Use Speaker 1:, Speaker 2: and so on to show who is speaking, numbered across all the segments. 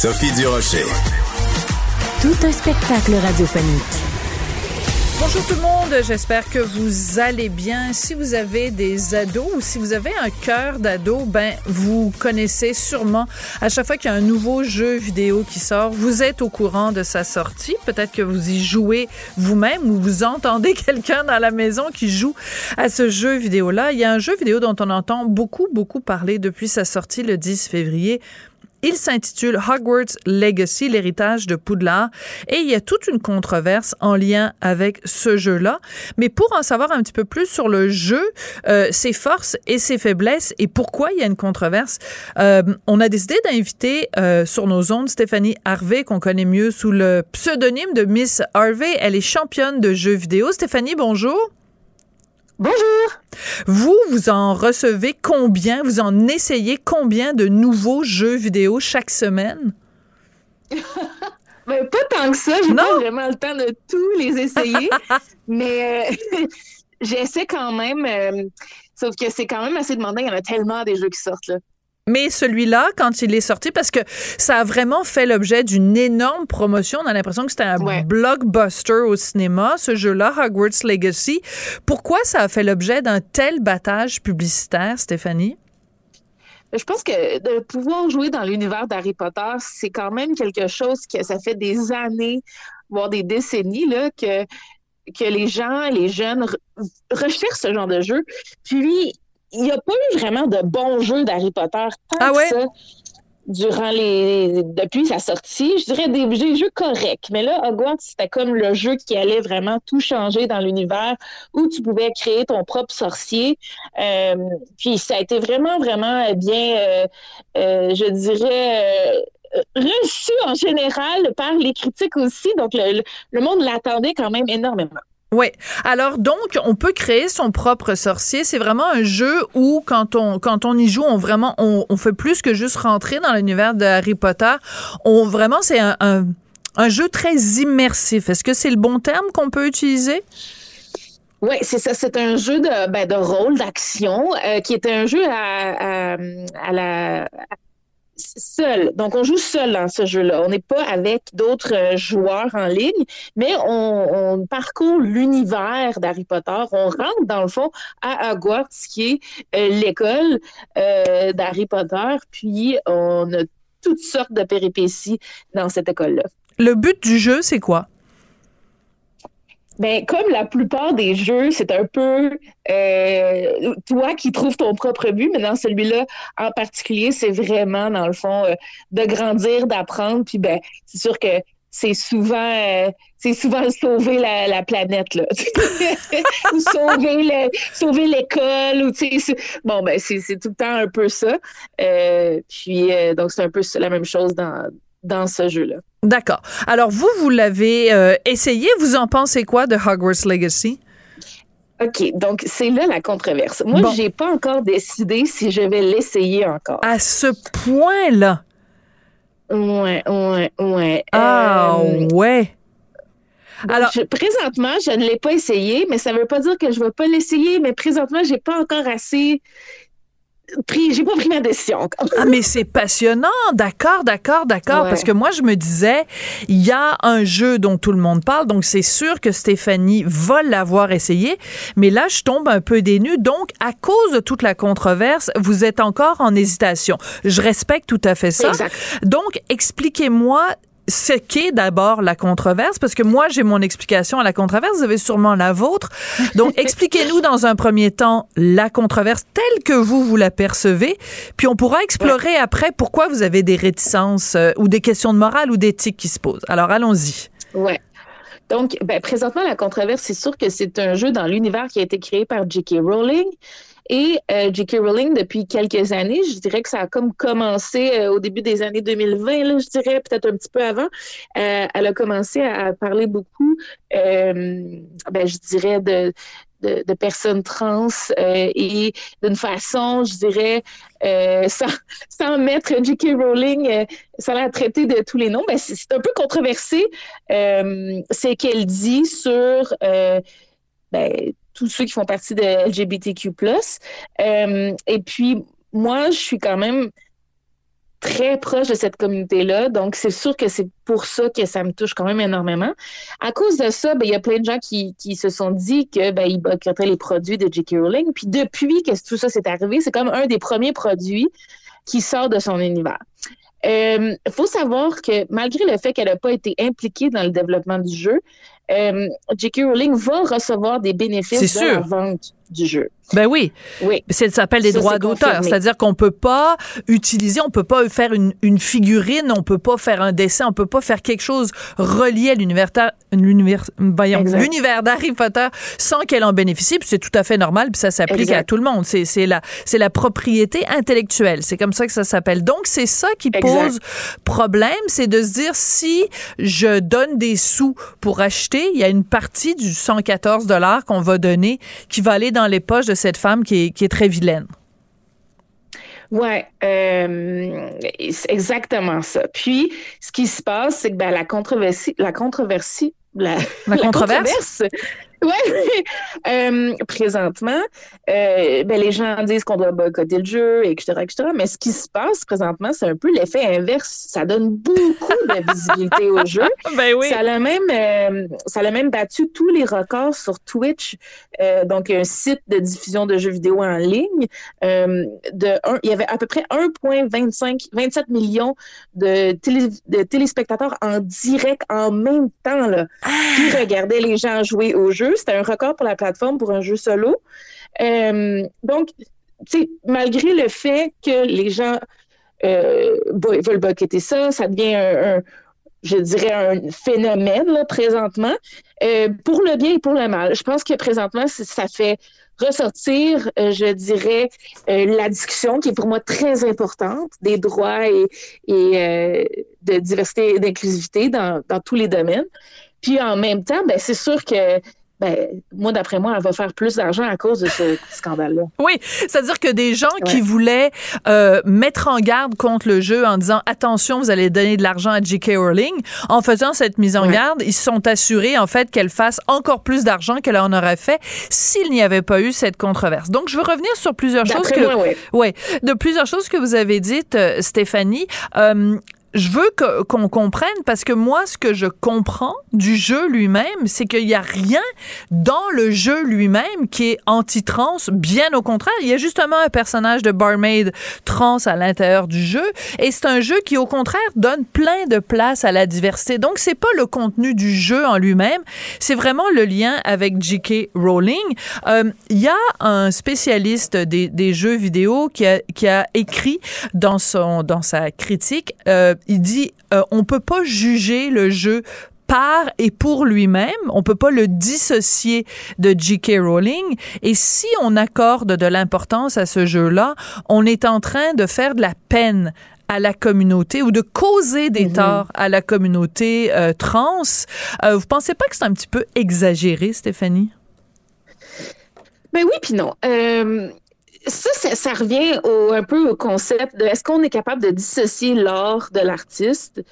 Speaker 1: Sophie Durocher.
Speaker 2: Tout un spectacle radiophonique.
Speaker 3: Bonjour tout le monde, j'espère que vous allez bien. Si vous avez des ados ou si vous avez un cœur d'ado, ben vous connaissez sûrement à chaque fois qu'il y a un nouveau jeu vidéo qui sort, vous êtes au courant de sa sortie. Peut-être que vous y jouez vous-même ou vous entendez quelqu'un dans la maison qui joue à ce jeu vidéo-là. Il y a un jeu vidéo dont on entend beaucoup beaucoup parler depuis sa sortie le 10 février. Il s'intitule Hogwarts Legacy, l'héritage de Poudlard, et il y a toute une controverse en lien avec ce jeu-là. Mais pour en savoir un petit peu plus sur le jeu, euh, ses forces et ses faiblesses, et pourquoi il y a une controverse, euh, on a décidé d'inviter euh, sur nos ondes Stéphanie Harvey, qu'on connaît mieux sous le pseudonyme de Miss Harvey. Elle est championne de jeux vidéo. Stéphanie, bonjour.
Speaker 4: Bonjour.
Speaker 3: Vous, vous en recevez combien, vous en essayez combien de nouveaux jeux vidéo chaque semaine?
Speaker 4: ben, pas tant que ça, j'ai pas vraiment le temps de tous les essayer, mais euh, j'essaie quand même, euh, sauf que c'est quand même assez demandant, il y en a tellement des jeux qui sortent là.
Speaker 3: Mais celui-là, quand il est sorti, parce que ça a vraiment fait l'objet d'une énorme promotion, on a l'impression que c'était un blockbuster au cinéma, ce jeu-là, Hogwarts Legacy. Pourquoi ça a fait l'objet d'un tel battage publicitaire, Stéphanie?
Speaker 4: Je pense que de pouvoir jouer dans l'univers d'Harry Potter, c'est quand même quelque chose que ça fait des années, voire des décennies, là, que, que les gens, les jeunes recherchent ce genre de jeu. Puis, il n'y a pas eu vraiment de bons jeux d'Harry Potter tant
Speaker 3: ah ouais?
Speaker 4: ça durant les depuis sa sortie. Je dirais des, jeux corrects. Mais là, Hogwarts, c'était comme le jeu qui allait vraiment tout changer dans l'univers où tu pouvais créer ton propre sorcier. Euh, puis ça a été vraiment, vraiment bien, euh, euh, je dirais reçu en général par les critiques aussi. Donc, le monde l'attendait quand même énormément.
Speaker 3: Oui. Alors donc, on peut créer son propre sorcier. C'est vraiment un jeu où quand on quand on y joue, on vraiment on, fait plus que juste rentrer dans l'univers de Harry Potter. On vraiment c'est un, un, jeu très immersif. Est-ce que c'est le bon terme qu'on peut utiliser?
Speaker 4: Oui, c'est ça. C'est un jeu de, ben, de rôle, d'action, euh, qui est un jeu à, à la seul. Donc, on joue seul dans ce jeu-là. On n'est pas avec d'autres euh, joueurs en ligne, mais on, parcourt l'univers d'Harry Potter. On rentre, dans le fond, à Hogwarts, qui est euh, l'école euh, d'Harry Potter, puis on a toutes sortes de péripéties dans cette école-là.
Speaker 3: Le but du jeu, c'est quoi?
Speaker 4: Ben, comme la plupart des jeux, c'est un peu euh, toi qui trouves ton propre but, mais dans celui-là en particulier, c'est vraiment, dans le fond, euh, de grandir, d'apprendre. Puis ben, c'est sûr que c'est souvent euh, c'est souvent sauver la, la planète là ou sauver le, sauver l'école ou tu sais bon ben c'est, tout le temps un peu ça euh, puis euh, donc c'est un peu la même chose dans dans ce jeu là
Speaker 3: D'accord. Alors, vous, vous l'avez euh, essayé. Vous en pensez quoi de Hogwarts Legacy?
Speaker 4: OK, donc c'est là la controverse. Moi, je j'ai pas encore décidé si je vais l'essayer encore.
Speaker 3: À ce point-là?
Speaker 4: Ouais, ouais, ouais.
Speaker 3: Ah, euh, ouais.
Speaker 4: Alors, présentement, je ne l'ai pas essayé, mais ça ne veut pas dire que je ne vais pas l'essayer, mais présentement, j'ai pas encore assez pris, j'ai pas pris ma décision.
Speaker 3: ah, mais c'est passionnant. D'accord, d'accord, d'accord. Parce que moi, je me disais, il y a un jeu dont tout le monde parle, donc c'est sûr que Stéphanie va l'avoir essayé. Mais là, je tombe un peu dénue. Donc, à cause de toute la controverse, vous êtes encore en hésitation. Je respecte tout à fait ça.
Speaker 4: Exact.
Speaker 3: Donc, expliquez-moi ce qu'est d'abord la controverse, parce que moi, j'ai mon explication à la controverse, vous avez sûrement la vôtre. Donc, expliquez-nous dans un premier temps la controverse telle que vous, vous la percevez, puis on pourra explorer après pourquoi vous avez des réticences euh, ou des questions de morale ou d'éthique qui se posent. Alors, allons-y.
Speaker 4: Ouais. Donc, ben, présentement, la controverse, c'est sûr que c'est un jeu dans l'univers qui a été créé par J.K. Rowling Et euh, J.K. Rowling, depuis quelques années, je dirais que ça a comme commencé euh, au début des années 2020, là, je dirais peut-être un petit peu avant, elle a commencé à, parler beaucoup, ben, je dirais, de, personnes trans et d'une façon, je dirais, sans, mettre J.K. Rowling, sans la traiter de tous les noms, ben c'est un peu controversé c'est qu'elle dit sur ben, tous ceux qui font partie de LGBTQ+. Euh, et puis, moi, je suis quand même très proche de cette communauté-là. Donc, c'est sûr que c'est pour ça que ça me touche quand même énormément. À cause de ça, ben, il y a plein de gens qui, qui se sont dit que ben, boycotteraient les produits de J.K. Rowling. Puis depuis que tout ça s'est arrivé, c'est comme un des premiers produits qui sort de son univers. Il euh, faut savoir que malgré le fait qu'elle n'a pas été impliquée dans le développement du jeu, euh, J.K. Rowling va recevoir des bénéfices de la vente du jeu.
Speaker 3: Ben oui. Oui. Ça s'appelle des droits d'auteur. C'est-à-dire qu'on peut pas utiliser, on peut pas faire une, une, figurine, on peut pas faire un dessin, on peut pas faire quelque chose relié à l'univers l'univers d'Harry Potter sans qu'elle en bénéficie. c'est tout à fait normal, puis ça s'applique à tout le monde. C'est la, la propriété intellectuelle. C'est comme ça que ça s'appelle. Donc, c'est ça qui pose problème, c'est de se dire si je donne des sous pour acheter, il y a une partie du 114 dollars qu'on va donner qui va aller dans les poches de cette femme qui est, qui est très vilaine.
Speaker 4: Oui, euh, c'est exactement ça. Puis, ce qui se passe, c'est que ben, la controversie, la controversie,
Speaker 3: la, la, controverse
Speaker 4: oui, euh, présentement, euh, ben, les gens disent qu'on doit boycotter le jeu, etc., etc. Mais ce qui se passe présentement, c'est un peu l'effet inverse. Ça donne beaucoup de visibilité au jeu.
Speaker 3: Ben oui.
Speaker 4: Ça a même, euh, ça a même battu tous les records sur Twitch, donc un site de diffusion de jeux vidéo en ligne. De un, il y avait à peu près 1,25, 27 millions de, télé, de téléspectateurs en direct en même temps là, qui ah! regardaient les gens jouer au jeu. C'était un record pour la plateforme pour un jeu solo. Euh, donc, malgré le fait que les gens euh, veulent boqueter ça, ça devient un, je dirais, un phénomène présentement, euh, pour le bien et pour le mal. Je pense que présentement, ça fait ressortir, je dirais, la discussion qui est pour moi très importante des droits et, de diversité et d'inclusivité dans, dans, tous les domaines. Puis en même temps, ben, c'est sûr que ben, moi, d'après moi, elle va faire plus d'argent à cause de ce scandale-là.
Speaker 3: Oui, c'est-à-dire que des gens qui voulaient euh, mettre en garde contre le jeu en disant attention, vous allez donner de l'argent à J.K. Rowling, en faisant cette mise en garde, ils se sont assurés en fait qu'elle fasse encore plus d'argent qu'elle en aurait fait s'il n'y avait pas eu cette controverse. Donc, je veux revenir sur plusieurs choses que,
Speaker 4: moi,
Speaker 3: ouais, de plusieurs choses que vous avez dites, euh, Stéphanie. Euh, je veux qu'on comprenne parce que moi, ce que je comprends du jeu lui-même, c'est qu'il n'y a rien dans le jeu lui-même qui est anti-trans. Bien au contraire, il y a justement un personnage de barmaid trans à l'intérieur du jeu et c'est un jeu qui, au contraire, donne plein de place à la diversité. Donc, c'est pas le contenu du jeu en lui-même, c'est vraiment le lien avec J.K. Rowling. Euh, il y a un spécialiste des, des jeux vidéo qui a, qui a écrit dans son dans sa critique. Euh, il dit euh, on peut pas juger le jeu par et pour lui-même. On peut pas le dissocier de J.K. Rowling. Et si on accorde de l'importance à ce jeu-là, on est en train de faire de la peine à la communauté ou de causer des mhm. torts à la communauté euh, trans. Euh, vous pensez pas que c'est un petit peu exagéré, Stéphanie?
Speaker 4: Ben oui, puis non. Euh, ça, ça, revient au, un peu au concept de est-ce qu'on est capable de dissocier l'art de l'artiste?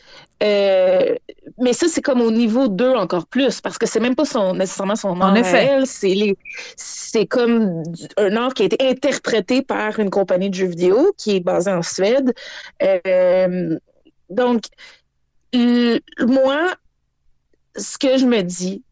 Speaker 4: Euh, mais ça, c'est comme au niveau 2 encore plus, parce que c'est même pas son, nécessairement son art en effet. C'est comme un art qui a été interprété par une compagnie de jeux vidéo qui est basée en Suède. Euh, donc, moi, ce que je me dis,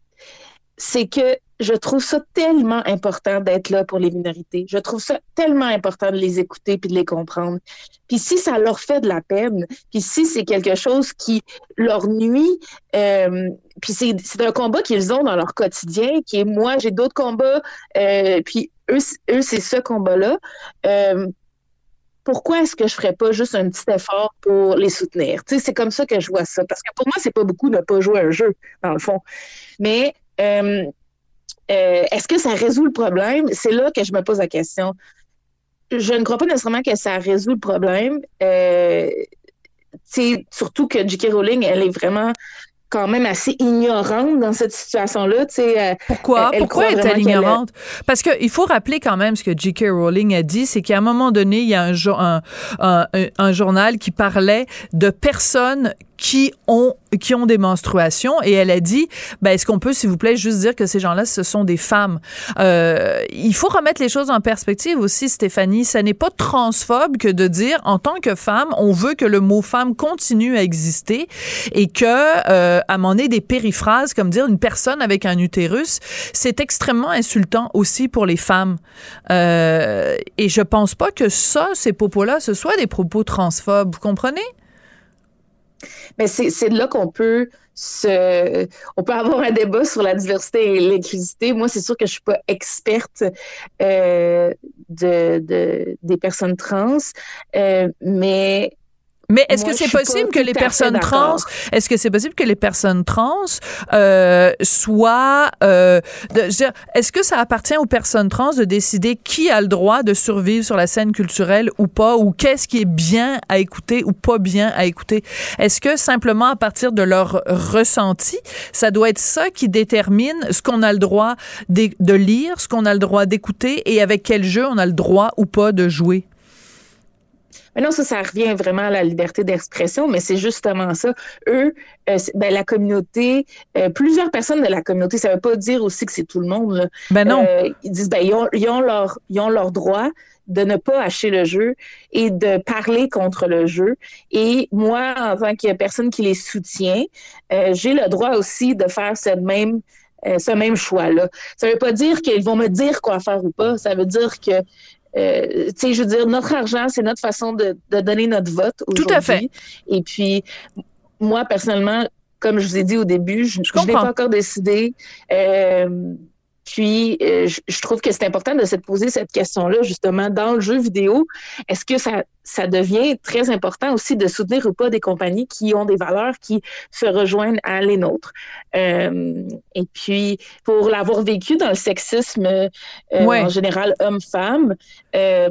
Speaker 4: c'est que je trouve ça tellement important d'être là pour les minorités. Je trouve ça tellement important de les écouter puis de les comprendre. Puis si ça leur fait de la peine, puis si c'est quelque chose qui leur nuit, euh, puis c'est un combat qu'ils ont dans leur quotidien, qui est moi, j'ai d'autres combats, euh, puis eux, eux c'est ce combat-là. Euh, pourquoi est-ce que je ferais pas juste un petit effort pour les soutenir? C'est comme ça que je vois ça. Parce que pour moi, c'est pas beaucoup de pas jouer un jeu, dans le fond. Mais euh, est-ce que ça résout le problème? C'est là que je me pose la question. je ne crois pas nécessairement que ça résout le problème. Euh, surtout que J.K. Rowling, elle est vraiment quand même assez ignorante dans cette situation-là.
Speaker 3: Euh, Pourquoi? Pourquoi est-elle ignorante? Parce qu'il faut rappeler quand même ce que J.K. Rowling a dit, c'est qu'à un moment donné, il y a un, un, un journal qui parlait de personnes qui ont qui ont des menstruations. Et elle a dit ben est-ce qu'on peut s'il vous plaît juste dire que ces gens-là ce sont des femmes? Euh, il faut remettre les choses en perspective aussi Stéphanie. Ça n'est pas transphobe que de dire en tant que femme on veut que le mot femme continue à exister et que euh, à mon des périphrases comme dire une personne avec un utérus c'est extrêmement insultant aussi pour les femmes. Euh, et je pense pas que ça ces propos là ce soit des propos transphobes. Vous comprenez?
Speaker 4: Mais c'est là qu'on peut se, on peut avoir un débat sur la diversité et l'inclusivité. Moi, c'est sûr que je suis pas experte euh, de, de, des personnes trans, euh, mais
Speaker 3: mais est-ce que c'est possible que les personnes trans, est-ce que c'est possible que les personnes trans euh, soient, euh, est-ce que ça appartient aux personnes trans de décider qui a le droit de survivre sur la scène culturelle ou pas, ou qu'est-ce qui est bien à écouter ou pas bien à écouter? Est-ce que simplement à partir de leur ressenti, ça doit être ça qui détermine ce qu'on a le droit de, de lire, ce qu'on a le droit d'écouter et avec quel jeu on a le droit ou pas de jouer?
Speaker 4: Mais non, ça, ça revient vraiment à la liberté d'expression, mais c'est justement ça. Eux, euh, ben, la communauté, euh, plusieurs personnes de la communauté, ça veut pas dire aussi que c'est tout le monde. Là.
Speaker 3: Ben non.
Speaker 4: Euh, ils disent, ben, ils ont, ils ont, leur, ils ont leur droit de ne pas acheter le jeu et de parler contre le jeu. Et moi, en tant que personne qui les soutient, j'ai le droit aussi de faire ce même ce même choix-là. Ça ne veut pas dire qu'ils vont me dire quoi faire ou pas. Ça veut dire que euh, tu sais, je veux dire, notre argent, c'est notre façon de, de, donner notre vote aujourd'hui. Tout à fait. Et puis, moi, personnellement, comme je vous ai dit au début, je, je n'ai pas encore décidé. Euh, puis, euh, je, trouve que c'est important de se poser cette question-là, justement, dans le jeu vidéo. Est-ce que ça, ça devient très important aussi de soutenir ou pas des compagnies qui ont des valeurs qui se rejoignent à les nôtres? Euh, et puis, pour l'avoir vécu dans le sexisme euh, en général homme-femme,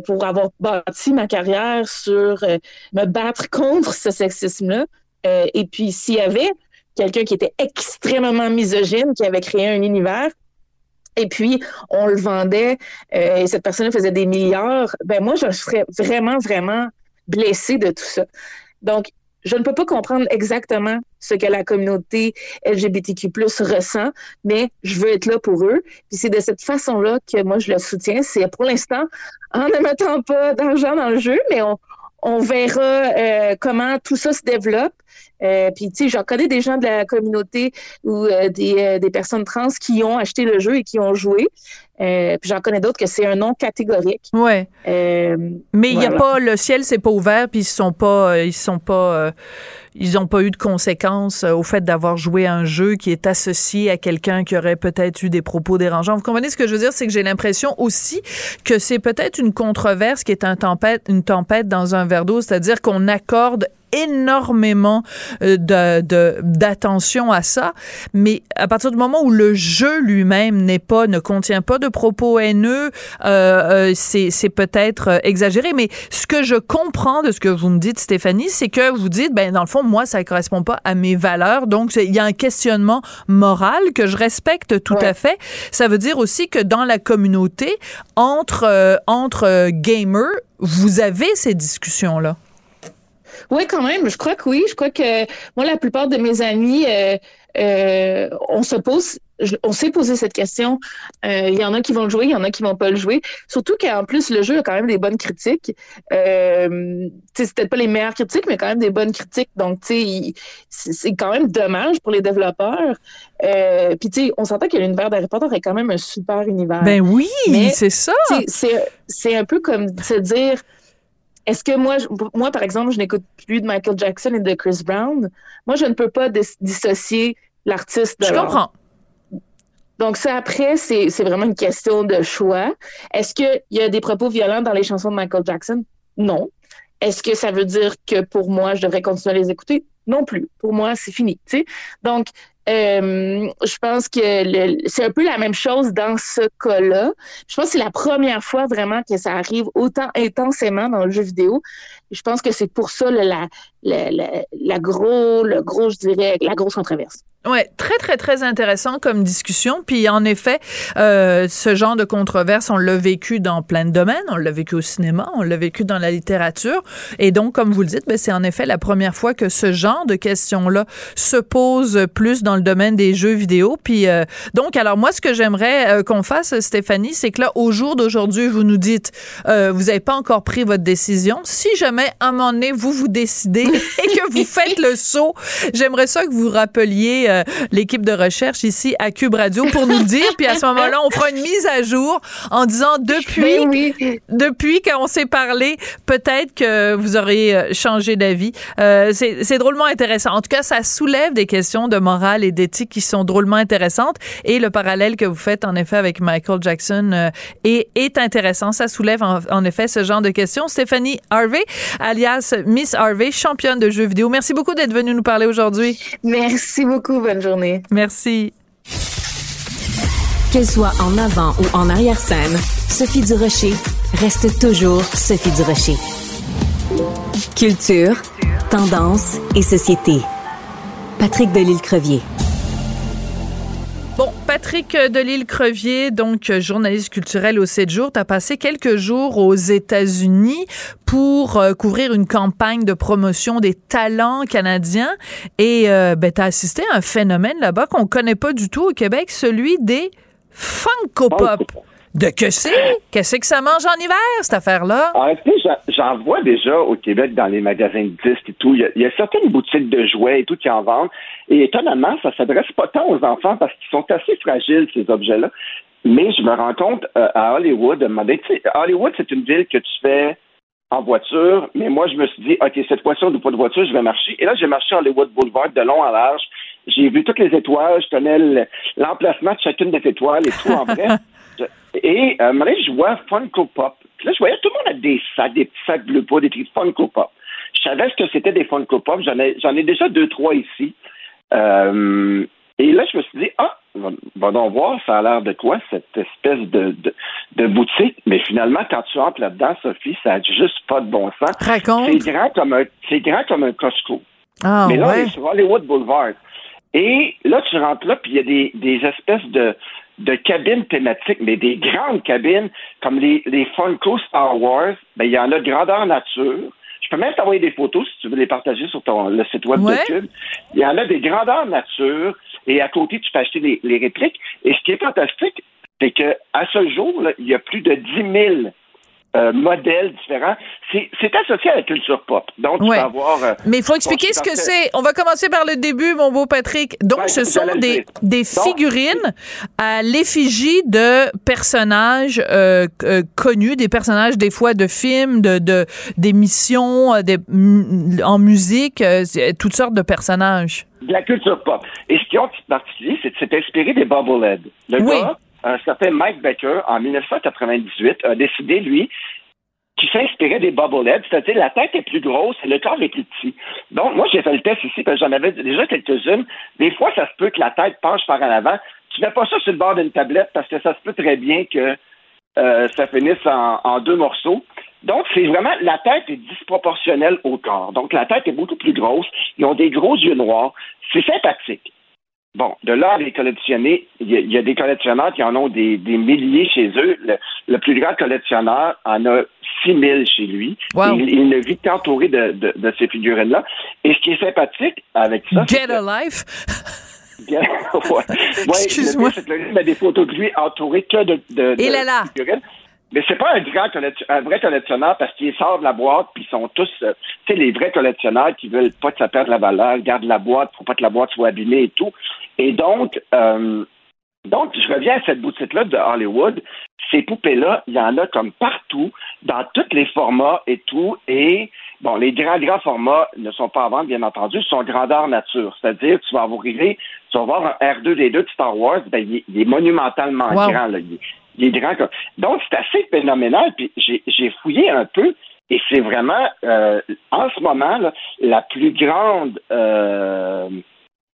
Speaker 4: pour avoir bâti ma carrière sur me battre contre ce sexisme-là, et puis s'il y avait quelqu'un qui était extrêmement misogyne, qui avait créé un univers, et puis on le vendait euh, et cette personne faisait des milliards, ben moi, je serais vraiment, vraiment blessée de tout ça. Donc, je ne peux pas comprendre exactement ce que la communauté LGBTQ+ ressent, mais je veux être là pour eux. Puis c'est de cette façon-là que moi je le soutiens. C'est pour l'instant en ne mettant pas d'argent dans le jeu, mais on, on verra euh, comment tout ça se développe. Euh, puis, tu sais, j'en connais des gens de la communauté ou euh, des, personnes trans qui ont acheté le jeu et qui ont joué. Puis j'en connais d'autres que c'est un nom catégorique.
Speaker 3: Ouais. Mais il n'y a pas le ciel, c'est pas ouvert, puis ils sont pas, ils sont pas ils n'ont pas eu de conséquences euh, au fait d'avoir joué un jeu qui est associé à quelqu'un qui aurait peut-être eu des propos dérangeants. Vous comprenez ce que je veux dire? C'est que j'ai l'impression aussi que c'est peut-être une controverse qui est un tempête, une tempête dans un verre d'eau, c'est-à-dire qu'on accorde énormément euh, de d'attention à ça, mais à partir du moment où le jeu lui-même n'est pas, ne contient pas de propos haineux, euh, euh, c'est c'est peut-être exagéré. Mais ce que je comprends de ce que vous me dites, Stéphanie, c'est que vous dites, ben dans le fond, moi, ça ne correspond pas à mes valeurs, donc il y a un questionnement moral que je respecte tout à fait. Ça veut dire aussi que dans la communauté, entre entre gamers, vous avez ces discussions là.
Speaker 4: Oui, quand même. Je crois que oui. Je crois que moi, la plupart de mes amis, euh, euh, on se pose, on s'est posé cette question. Euh, il y en a qui vont le jouer, il y en a qui vont pas le jouer. Surtout qu'en plus, le jeu a quand même des bonnes critiques. Euh, c'est peut-être pas les meilleures critiques, mais quand même des bonnes critiques. Donc, c'est quand même dommage pour les développeurs. Euh, Puis, tu sais, on s'entend que l'univers d'Harry Potter est quand même un super univers.
Speaker 3: Ben oui, c'est ça.
Speaker 4: C'est un peu comme se dire est-ce que moi, moi, par exemple, je n'écoute plus de Michael Jackson et de Chris Brown? Moi, je ne peux pas dissocier l'artiste de
Speaker 3: Je comprends.
Speaker 4: Donc, ça, après, c'est vraiment une question de choix. Est-ce qu'il y a des propos violents dans les chansons de Michael Jackson? Non. Est-ce que ça veut dire que pour moi, je devrais continuer à les écouter? Non plus. Pour moi, c'est fini. sais. Donc, Euh, je pense que c'est un peu la même chose dans ce cas-là. Je pense que c'est la première fois vraiment que ça arrive autant intensément dans le jeu vidéo. Je pense que c'est pour ça la, la, la, gros, le gros, je dirais, la grosse controverse.
Speaker 3: Ouais, très très très intéressant comme discussion. Puis en effet, euh, ce genre de controverse, on l'a vécu dans plein de domaines. On l'a vécu au cinéma, on l'a vécu dans la littérature. Et donc, comme vous le dites, ben, c'est en effet la première fois que ce genre de questions-là se pose plus dans le domaine des jeux vidéo. Puis euh, donc, alors moi, ce que j'aimerais euh, qu'on fasse, Stéphanie, c'est que là, au jour d'aujourd'hui, vous nous dites, euh, vous n'avez pas encore pris votre décision. Si jamais à un moment donné vous vous décidez et que vous faites le saut, j'aimerais ça que vous rappeliez euh, l'équipe de recherche ici à Cube Radio pour nous dire. Puis à ce moment-là, on fera une mise à jour en disant depuis, depuis qu'on s'est parlé, peut-être que vous aurez euh, changé d'avis. Euh, c'est drôlement intéressant. En tout cas, ça soulève des questions de morale et d'éthique qui sont drôlement intéressantes. Et le parallèle que vous faites, en effet, avec Michael Jackson est, est intéressant. Ça soulève, en, en effet, ce genre de questions. Stéphanie Harvey, alias Miss Harvey, championne de jeux vidéo. Merci beaucoup d'être venue nous parler aujourd'hui.
Speaker 4: Merci beaucoup. Bonne journée.
Speaker 3: Merci.
Speaker 2: Qu'elle soit en avant ou en arrière-scène, Sophie Durocher reste toujours Sophie Durocher. Culture, tendance et société. Patrick Delisle-Crevier.
Speaker 3: Bon, Patrick Delisle-Crevier, donc journaliste culturel au 7 jours, tu as passé quelques jours aux États-Unis pour euh, couvrir une campagne de promotion des talents canadiens et euh, ben, tu as assisté à un phénomène là-bas qu'on connaît pas du tout au Québec, celui des Funko Pop. De que c'est? Qu'est-ce que ça mange en hiver, cette affaire-là?
Speaker 5: En fait, j'en vois déjà au Québec dans les magasins de disques et tout. Il y, a, certaines boutiques de jouets et tout qui en vendent. Et étonnamment, ça s'adresse pas tant aux enfants parce qu'ils sont assez fragiles, ces objets-là. Mais je me rends compte euh, à Hollywood, Hollywood, c'est une ville que tu fais en voiture, mais moi, je me suis dit, OK, cette fois-ci, on n'a pas de voiture, je vais marcher. Et là, j'ai marché Hollywood Boulevard de long à large. J'ai vu toutes les étoiles, je connais l'emplacement de chacune des étoiles et tout en vrai. Et euh, je vois Funko Pop. là, je voyais tout le monde a des sacs, des petits sacs bleus pas, des petits Funko Pop. Je savais ce que c'était des Funko Pop. J'en ai, j'en ai déjà deux, trois ici. Euh, et là, je me suis dit, ah, va donc voir, ça a l'air de quoi, cette espèce de, de, boutique. Mais finalement, quand tu entres là-dedans, Sophie, ça n'a juste pas de bon sens. C'est grand comme un, c'est grand comme un Costco.
Speaker 3: Ah,
Speaker 5: Mais là,
Speaker 3: ouais.
Speaker 5: on est sur Hollywood Boulevard. Et là, tu rentres là, puis il y a des, des espèces de, de cabines thématiques, mais des grandes cabines, comme les, les Funko Star Wars, ben, il y en a de grandeur nature. Je peux même t'envoyer des photos si tu veux les partager sur ton, le site web de Cube. Il y en a des grandeurs nature et à côté, tu peux acheter les, les répliques. Et ce qui est fantastique, c'est que à ce jour, là, il y a plus de 10 000 euh, modèles différents. C'est associé à la culture pop. Donc, tu vas avoir. Euh,
Speaker 3: Mais il faut expliquer ce que c'est. On va commencer par le début, mon beau Patrick. Donc, ce sont des, des figurines à l'effigie de personnages euh, connus, des personnages des fois de films, de d'émissions, en musique, toutes sortes de personnages.
Speaker 5: De la culture pop. Et ce qui est particulier, c'est que c'est inspiré des Bubblehead. Le
Speaker 3: oui.
Speaker 5: gars, un certain Mike Becker, en 1998, a décidé, lui, qui s'inspirait des bobbleheads, c'est-à-dire la tête est plus grosse et le corps est plus petit. Donc, moi, j'ai fait le test ici, parce que j'en avais déjà quelques-unes. Des fois, ça se peut que la tête penche par en avant. Tu mets pas ça sur le bord d'une tablette parce que ça se peut très bien que euh, ça finisse en, en deux morceaux. Donc, c'est vraiment, la tête est disproportionnelle au corps. Donc, la tête est beaucoup plus grosse. Ils ont des gros yeux noirs. C'est sympathique. Bon, de là les collectionner, il y, a, des collectionneurs qui en ont des, milliers chez eux. Le, plus grand collectionneur en a 6000 chez lui. Il, ne vit qu'entouré de, de, ces figurines-là. Et ce qui est sympathique avec ça...
Speaker 3: Get a life!
Speaker 5: ouais. Excuse-moi. Il met des photos de lui entouré que de, de,
Speaker 3: de
Speaker 5: figurines. Mais c'est pas un grand un vrai collectionneur parce qu'il sort de la boîte puis ils sont tous, euh, tu sais, les vrais collectionneurs qui veulent pas que ça perde la valeur, gardent la boîte pour pas que la boîte soit abîmée et tout. Et donc, euh, donc, je reviens à cette boutique-là de Hollywood. Ces poupées-là, il y en a comme partout, dans tous les formats et tout. Et bon, les grands, grands formats ne sont pas à vendre, bien entendu, sont grandeur nature. C'est-à-dire, tu vas arriver, tu vas voir un R2D2 de Star Wars, ben, il, est monumentalement grand. Là. Il, Donc, c'est assez phénoménal. Puis j'ai fouillé un peu. Et c'est vraiment, euh, en ce moment, là, la plus grande euh,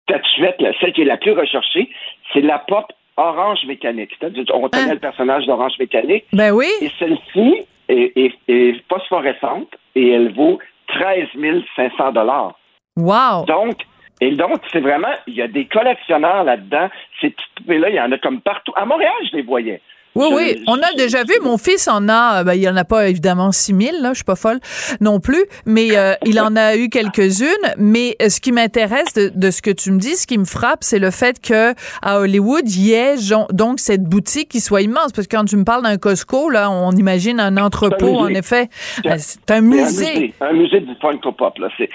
Speaker 5: statuette, celle qui est la plus recherchée, c'est la pop orange mécanique. On connaît
Speaker 3: Hein?
Speaker 5: le personnage d'orange mécanique.
Speaker 3: Ben oui.
Speaker 5: Et celle-ci est, est- est phosphorescente et elle vaut 13 500 dollars.
Speaker 3: Wow.
Speaker 5: Donc, et donc, c'est vraiment, il y a des collectionneurs là-dedans. Ces petites poupées-là, il y en a comme partout. À Montréal, je les voyais.
Speaker 3: Oui,
Speaker 5: Je-
Speaker 3: oui, on a déjà vu. Mon fils en a, euh, ben, il en a pas évidemment 6000, là, je suis pas folle non plus, mais euh, il en a eu quelques-unes. Mais euh, ce qui m'intéresse de, de ce que tu me dis, ce qui me frappe, c'est le fait que à Hollywood, il y ait donc cette boutique qui soit immense. Parce que quand tu me parles d'un Costco, là, on imagine un entrepôt, en effet.
Speaker 5: C'est-
Speaker 3: C'est un musée.
Speaker 5: un musée du Funko Pop. Là. C'est,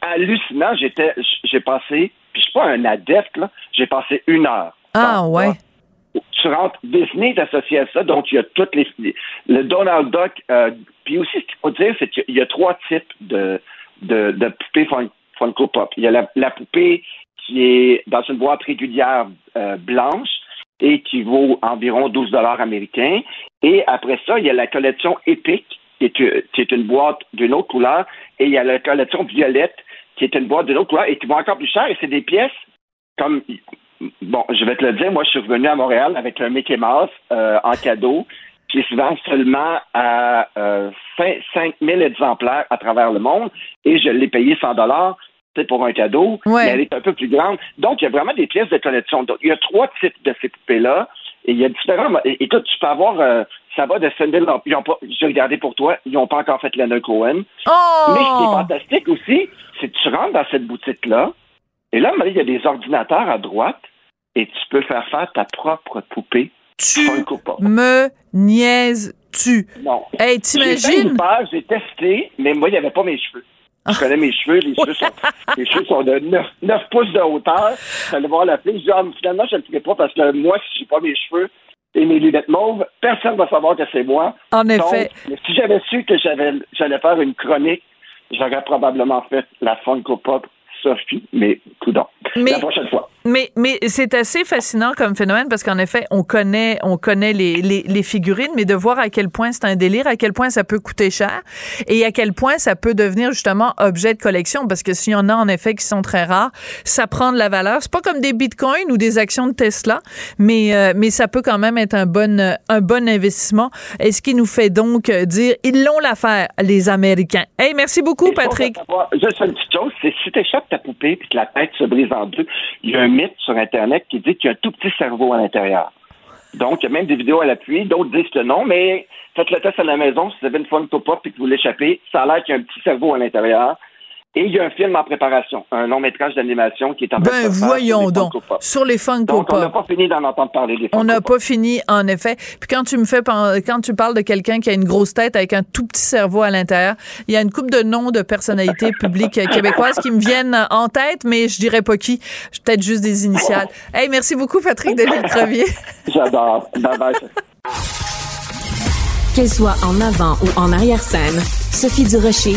Speaker 5: hallucinant. J'étais, j'ai passé, puis je suis pas un adepte, là, j'ai passé une heure.
Speaker 3: Ah, ouais.
Speaker 5: là, Tu rentres, Disney est associé à ça, donc il y a toutes les, le Donald Duck. euh, puis aussi, ce qu'il faut dire, c'est qu'il y a trois types de, de, de poupées Fun- Funko Pop. Il y a la, la poupée qui est dans une boîte régulière euh, blanche et qui vaut environ 12 dollars américains. Et après ça, il y a la collection épique qui est, qui est une boîte d'une autre couleur et il y a la collection violette qui est une boîte d'une autre couleur et qui vont encore plus cher et c'est des pièces comme bon, je vais te le dire, moi je suis revenu à Montréal avec un Mickey Mouse euh, en cadeau qui se vend seulement à euh, 5 000 exemplaires à travers le monde et je l'ai payé 100 dollars c'est pour un cadeau,
Speaker 3: Ouais.
Speaker 5: mais elle est un peu plus grande. Donc, il y a vraiment des pièces de collection. Donc, il y a trois types de ces poupées-là. Et il y a différents. é- Écoute, tu peux avoir. euh, ça va de Sandel. Ils ont pas. J'ai regardé pour toi. Ils n'ont pas encore fait Leonard Cohen. Mais ce qui est
Speaker 3: Oh!
Speaker 5: fantastique aussi, c'est que tu rentres dans cette boutique-là, et là, il y a des ordinateurs à droite, et tu peux faire faire ta propre poupée
Speaker 3: Tu me niaises-tu?
Speaker 5: Non.
Speaker 3: Hey, t'imagines?
Speaker 5: j'ai testé, mais moi, il n'y avait pas mes cheveux. Je connais mes cheveux, les cheveux sont, les cheveux sont de 9, 9 pouces de hauteur. J'allais voir la fille, je dis, ah, mais finalement, je ne le ferai pas parce que moi, si j'ai pas mes cheveux et mes lunettes mauves, personne ne va savoir que c'est moi.
Speaker 3: En
Speaker 5: Donc,
Speaker 3: effet.
Speaker 5: si j'avais su que j'avais, j'allais faire une chronique, j'aurais probablement fait la Funko Pop Sophie, mais coudon.
Speaker 3: Mais-
Speaker 5: La prochaine fois.
Speaker 3: Mais, mais c'est assez fascinant comme phénomène parce qu'en effet, on connaît, on connaît les, les, les figurines, mais de voir à quel point c'est un délire, à quel point ça peut coûter cher et à quel point ça peut devenir justement objet de collection parce que s'il y en a en effet qui sont très rares, ça prend de la valeur. C'est pas comme des bitcoins ou des actions de Tesla, mais, euh, mais ça peut quand même être un bon, euh, un bon investissement. Et ce qui nous fait donc dire, ils l'ont l'affaire, les Américains. Hey, merci beaucoup, Patrick.
Speaker 5: Juste une petite chose, c'est si tu échappes ta poupée et que la tête se brise en deux, il y a un mythe sur Internet qui dit qu'il y a un tout petit cerveau à l'intérieur. Donc, il y a même des vidéos à l'appui, d'autres disent que non, mais faites le test à la maison, si vous avez une Funko Pop et que vous l'échappez, ça a l'air qu'il y a un petit cerveau à l'intérieur. Et il y a un film en préparation, un long métrage d'animation qui est en
Speaker 3: Ben voyons
Speaker 5: sur les
Speaker 3: donc,
Speaker 5: Pop.
Speaker 3: sur les Funko
Speaker 5: Donc, on n'a
Speaker 3: Pop.
Speaker 5: pas fini d'en entendre parler
Speaker 3: On n'a
Speaker 5: Pop.
Speaker 3: pas fini, en effet. Puis quand tu me fais, quand tu parles de quelqu'un qui a une grosse tête avec un tout petit cerveau à l'intérieur, il y a une coupe de noms de personnalités publiques québécoises qui me viennent en tête, mais je dirais pas qui. Peut-être juste des initiales. Hey, merci beaucoup, Patrick Delis-Crevier.
Speaker 5: J'adore. Bye bye.
Speaker 2: Qu'elle soit en avant ou en arrière-scène, Sophie Durocher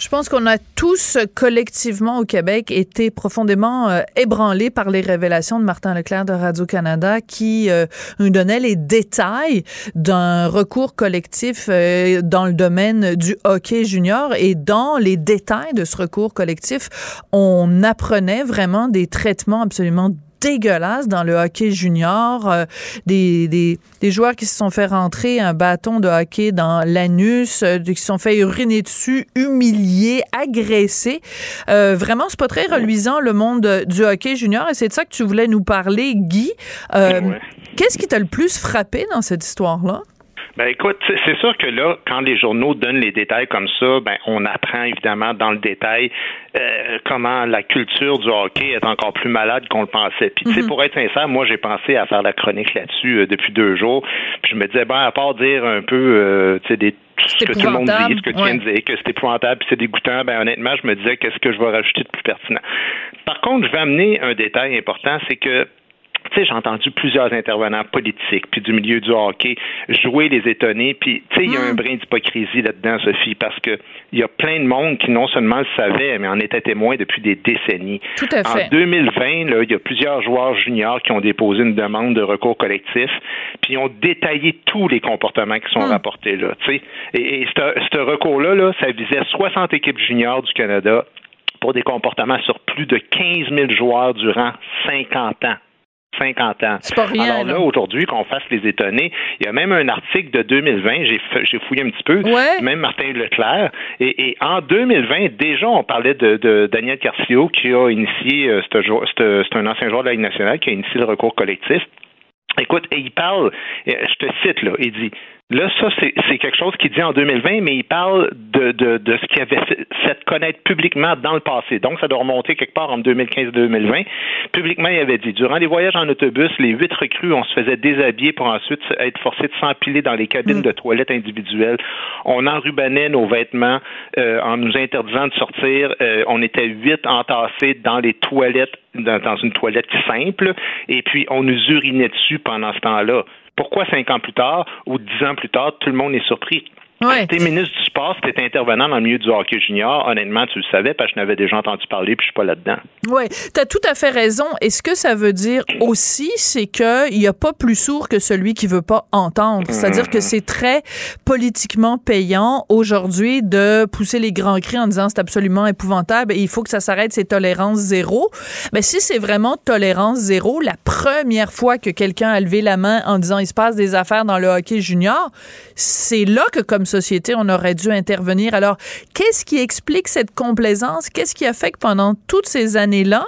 Speaker 3: Je pense qu'on a tous collectivement au Québec été profondément euh, ébranlés par les révélations de Martin Leclerc de Radio-Canada qui euh, nous donnait les détails d'un recours collectif euh, dans le domaine du hockey junior. Et dans les détails de ce recours collectif, on apprenait vraiment des traitements absolument dégueulasse dans le hockey junior, euh, des, des, des joueurs qui se sont fait rentrer un bâton de hockey dans l'anus, euh, qui se sont fait uriner dessus, humiliés, agressés. Euh, vraiment, c'est pas très reluisant le monde du hockey junior et c'est de ça que tu voulais nous parler, Guy. Euh,
Speaker 6: Ouais.
Speaker 3: Qu'est-ce qui t'a le plus frappé dans cette histoire-là?
Speaker 6: Ben écoute, c'est c'est sûr que là, quand les journaux donnent les détails comme ça, ben on apprend évidemment dans le détail euh, comment la culture du hockey est encore plus malade qu'on le pensait. Puis tu sais, pour être sincère, moi j'ai pensé à faire la chronique là-dessus euh, depuis deux jours. Puis je me disais, ben à part dire un peu, euh, tu sais, des ce que tout le monde dit, ce que tu viens de dire, que c'est épouvantable, puis c'est dégoûtant, ben honnêtement, je me disais qu'est-ce que je vais rajouter de plus pertinent? Par contre, je vais amener un détail important, c'est que tu sais, j'ai entendu plusieurs intervenants politiques, puis du milieu du hockey, jouer les étonnés, puis, tu sais, il y a un mm. brin d'hypocrisie là-dedans, Sophie, parce que il y a plein de monde qui non seulement le savait, mais en était témoin depuis des décennies.
Speaker 3: Tout à fait.
Speaker 6: En 2020, là, il y a plusieurs joueurs juniors qui ont déposé une demande de recours collectif, puis ils ont détaillé tous les comportements qui sont mm. rapportés là, tu sais. Et, et ce recours-là, là, ça visait 60 équipes juniors du Canada pour des comportements sur plus de 15 000 joueurs durant 50 ans. 50 ans.
Speaker 3: C'est pas rien.
Speaker 6: Alors là, aujourd'hui, qu'on fasse les étonner, il y a même un article de 2020, j'ai, j'ai fouillé un petit peu, même Martin Leclerc, et, en 2020, déjà, on parlait de, Daniel Carcio qui a initié, euh, c'est un ancien joueur de la Ligue nationale, qui a initié le recours collectif. Écoute, et il parle, je te cite là, il dit Là, ça, c'est quelque chose qu'il dit en 2020, mais il parle de, de, de ce qu'il avait fait connaître publiquement dans le passé. Donc, ça doit remonter quelque part en 2015-2020. Publiquement, il avait dit, durant les voyages en autobus, les huit recrues, on se faisait déshabiller pour ensuite être forcé de s'empiler dans les cabines mm. de toilettes individuelles. On enrubanait nos vêtements euh, en nous interdisant de sortir. Euh, on était huit entassés dans les toilettes dans, une toilette simple, et puis on nous urinait dessus pendant ce temps-là. Pourquoi cinq ans plus tard ou dix ans plus tard, tout le monde est surpris?
Speaker 3: Ouais.
Speaker 6: Si ministre du sport, si t'es intervenant dans le milieu du hockey junior, honnêtement, tu le savais parce que je n'avais déjà entendu parler puis je suis pas là-dedans.
Speaker 3: Oui, tu as tout à fait raison. Et ce que ça veut dire aussi, c'est qu'il n'y a pas plus sourd que celui qui veut pas entendre. C'est-à-dire que c'est très politiquement payant aujourd'hui de pousser les grands cris en disant c'est absolument épouvantable et il faut que ça s'arrête, c'est tolérance zéro. Mais si c'est vraiment tolérance zéro, la première fois que quelqu'un a levé la main en disant il se passe des affaires dans le hockey junior, c'est là que comme société, on aurait dû intervenir. Alors, qu'est-ce qui explique cette complaisance? Qu'est-ce qui a fait que pendant toutes ces années-là,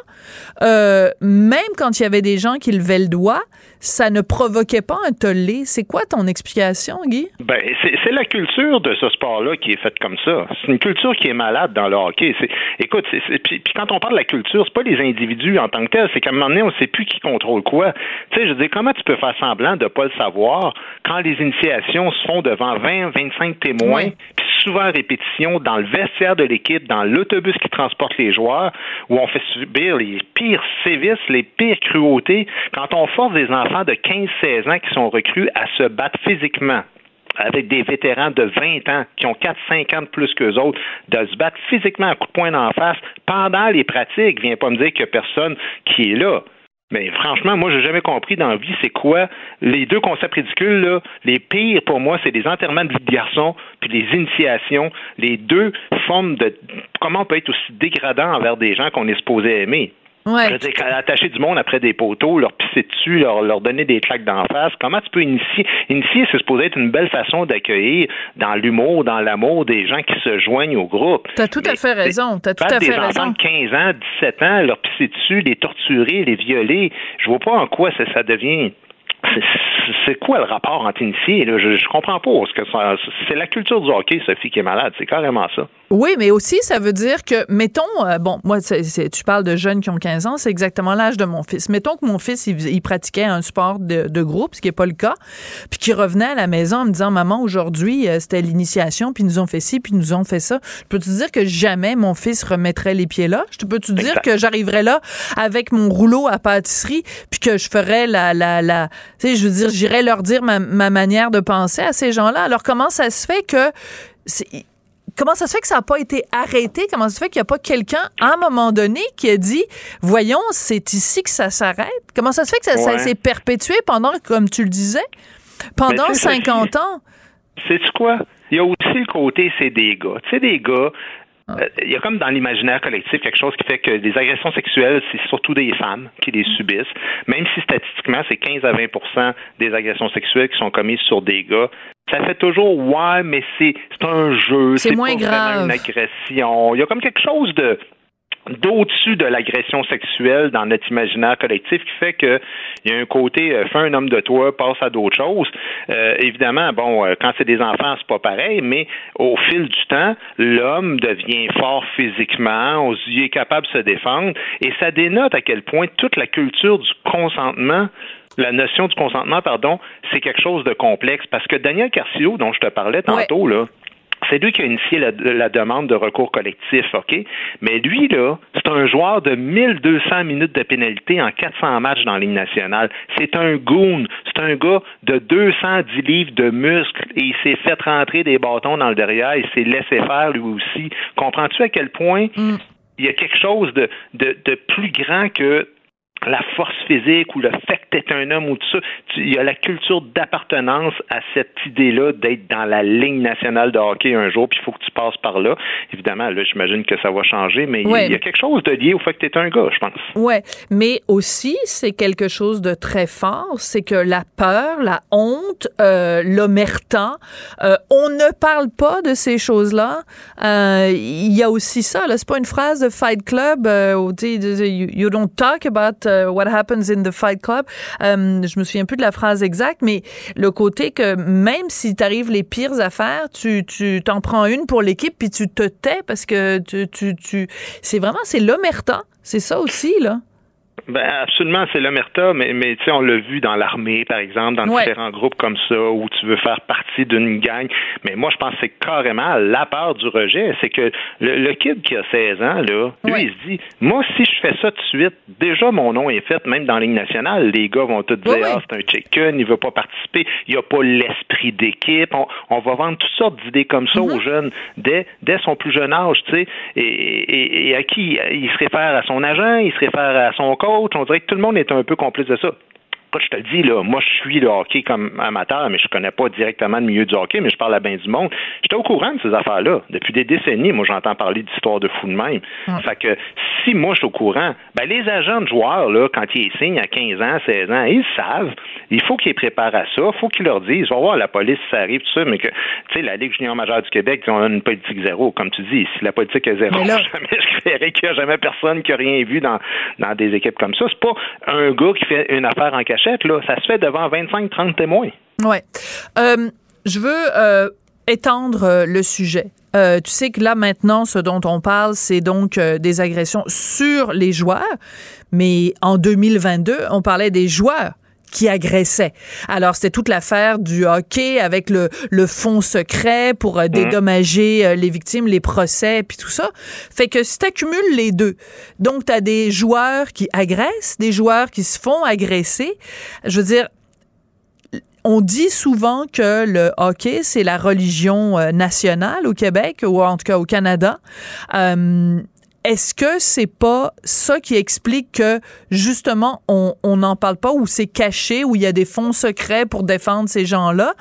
Speaker 3: euh, même quand il y avait des gens qui levaient le doigt, ça ne provoquait pas un tollé? C'est quoi ton explication, Guy?
Speaker 6: Ben, c'est la culture de ce sport-là qui est faite comme ça. C'est une culture qui est malade dans le hockey. Écoute, puis, quand on parle de la culture, c'est pas les individus en tant que tels, c'est qu'à un moment donné, on sait plus qui contrôle quoi. Tu sais, je dire, comment tu peux faire semblant de pas le savoir quand les initiations se font devant 20, 25 témoins, puis souvent répétition dans le vestiaire de l'équipe, dans l'autobus qui transporte les joueurs, où on fait subir les pires sévices, les pires cruautés, quand on force des enfants de 15-16 ans qui sont recrues à se battre physiquement avec des vétérans de 20 ans qui ont 4-5 ans de plus qu'eux autres, de se battre physiquement à coup de poing d'en face pendant les pratiques. Viens pas me dire qu'il n'y a personne qui est là. Mais franchement, moi, j'ai jamais compris dans la vie, c'est quoi les deux concepts ridicules, là. Les pires, pour moi, c'est les enterrements de vie de garçon, puis les initiations. Les deux formes de comment on peut être aussi dégradant envers des gens qu'on est supposé aimer.
Speaker 3: Ouais. Je
Speaker 6: veux dire, attacher du monde après des poteaux, leur pisser dessus, leur, leur donner des claques d'en face, comment tu peux initier? Initier, c'est supposé être une belle façon d'accueillir dans l'humour, dans l'amour, des gens qui se joignent au groupe.
Speaker 3: T'as tout à fait raison. T'as tout à fait
Speaker 6: des
Speaker 3: raison.
Speaker 6: enfants de 15 ans, 17 ans, leur pisser dessus, les torturer, les violer, je vois pas en quoi ça, ça devient c'est quoi le rapport entre initiés? Là? Je, je comprends pas. C'est la culture du hockey, Sophie, qui est malade. C'est carrément ça.
Speaker 3: Oui, mais aussi, ça veut dire que, mettons, euh, bon, moi, tu parles de jeunes qui ont 15 ans, c'est exactement l'âge de mon fils. Mettons que mon fils, il, pratiquait un sport de, groupe, ce qui n'est pas le cas, puis qu'il revenait à la maison en me disant, maman, aujourd'hui, euh, c'était l'initiation, puis ils nous ont fait ci, puis ils nous ont fait ça. Je peux te dire que jamais mon fils remettrait les pieds là? Je peux te dire que j'arriverais là avec mon rouleau à pâtisserie, puis que je ferais la, la, la, tu sais, je veux dire, j'irais leur dire ma, ma manière de penser à ces gens-là? Alors, comment ça se fait que comment ça se fait que ça n'a pas été arrêté? Comment ça se fait qu'il n'y a pas quelqu'un, à un moment donné, qui a dit, voyons, c'est ici que ça s'arrête? Comment ça se fait que ça, s'est perpétué pendant, comme tu le disais, pendant 50 ans?
Speaker 6: C'est quoi? Il y a aussi le côté, c'est des gars. Tu sais, des gars, il y a comme dans l'imaginaire collectif quelque chose qui fait que les agressions sexuelles, c'est surtout des femmes qui les subissent, même si statistiquement, c'est 15 à 20 des agressions sexuelles qui sont commises sur des gars ça fait toujours ouais, mais c'est un jeu,
Speaker 3: c'est moins pas grave.
Speaker 6: une agression. Il y a comme quelque chose de d'au-dessus de l'agression sexuelle dans notre imaginaire collectif qui fait que il y a un côté euh, fais un homme de toi passe à d'autres choses. Euh, évidemment bon euh, quand c'est des enfants c'est pas pareil mais au fil du temps l'homme devient fort physiquement il est capable de se défendre et ça dénote à quel point toute la culture du consentement la notion du consentement, pardon, c'est quelque chose de complexe. Parce que Daniel Carcio, dont je te parlais tantôt, là, c'est lui qui a initié la, demande de recours collectif, OK? Mais lui, là, c'est un joueur de 1200 minutes de pénalité en 400 matchs dans la Ligue nationale. C'est un goon. C'est un gars de 210 livres de muscles et il s'est fait rentrer des bâtons dans le derrière. Il s'est laissé faire lui aussi. Comprends-tu à quel point mm. il y a quelque chose de, de, de plus grand que la force physique ou le fait que tu es un homme ou tout ça. Il y a la culture d'appartenance à cette idée-là d'être dans la ligne nationale de hockey un jour, puis il faut que tu passes par là. Évidemment, là, j'imagine que ça va changer, mais il y a quelque chose de lié au fait que tu es un gars, je pense.
Speaker 3: Ouais, mais aussi, c'est quelque chose de très fort, c'est que la peur, la honte, euh, l'omerta, euh, on ne parle pas de ces choses-là. Euh, il y a aussi ça, là, c'est pas une phrase de Fight Club, euh, où, you, you don't talk about What Happens in the Fight Club. Euh, je me souviens plus de la phrase exacte, mais le côté que même si t'arrives les pires affaires, tu tu t'en prends une pour l'équipe puis tu te tais parce que tu tu, tu c'est vraiment c'est l'omerta. C'est ça aussi là.
Speaker 6: Ben absolument, c'est l'omerta, mais, mais tu sais, on l'a vu dans l'armée, par exemple, dans différents groupes comme ça, où tu veux faire partie d'une gang. Mais moi, je pense que c'est carrément la peur du rejet. C'est que le, kid qui a 16 ans, là, lui, il se dit, moi, si je fais ça tout de suite, déjà mon nom est fait, même dans la Ligue nationale, les gars vont te dire, ah, c'est un chicken, il veut pas participer, il a pas l'esprit d'équipe. On, va vendre toutes sortes d'idées comme ça aux mm-hmm. jeunes dès, dès son plus jeune âge, tu sais. Et, et, à qui? Il se réfère à son agent, il se réfère à son coach, on dirait que tout le monde est un peu complice de ça je te le dis, là, moi, je suis le hockey comme amateur, mais je connais pas directement le milieu du hockey, mais je parle à bien du monde. J'étais au courant de ces affaires-là. Depuis des décennies, moi, j'entends parler d'histoires de fous de même. Fait que si moi, je suis au courant, ben, les agents de joueurs, là, quand ils signent à 15 ans, 16 ans, ils savent. Il faut qu'ils préparent à ça. Il faut qu'ils leur disent, va voir la police, ça arrive, tout ça, mais que, tu sais, la Ligue junior majeure du Québec, on a une politique zéro. Comme tu dis, si la politique est zéro, jamais je verrais qu'il n'y a jamais personne qui a rien vu dans, dans des équipes comme ça. C'est pas un gars qui fait une affaire en cachette, là. Ça se fait devant 25-30 témoins.
Speaker 3: Oui. Euh, je veux euh, étendre euh, le sujet. tu sais que là maintenant, ce dont on parle, c'est donc des agressions sur les joueurs, mais en 2022, on parlait des joueurs qui agressaient. Alors, c'était toute l'affaire du hockey avec le, le fonds secret pour mhm. dédommager les victimes, les procès, puis tout ça. Fait que si t'accumules les deux, donc t'as des joueurs qui agressent, des joueurs qui se font agresser, je veux dire, on dit souvent que le hockey, c'est la religion euh, nationale au Québec, ou en tout cas au Canada. Euh, est-ce que c'est pas ça qui explique que justement on n'en parle pas ou c'est caché ou il y a des fonds secrets pour défendre ces gens-là?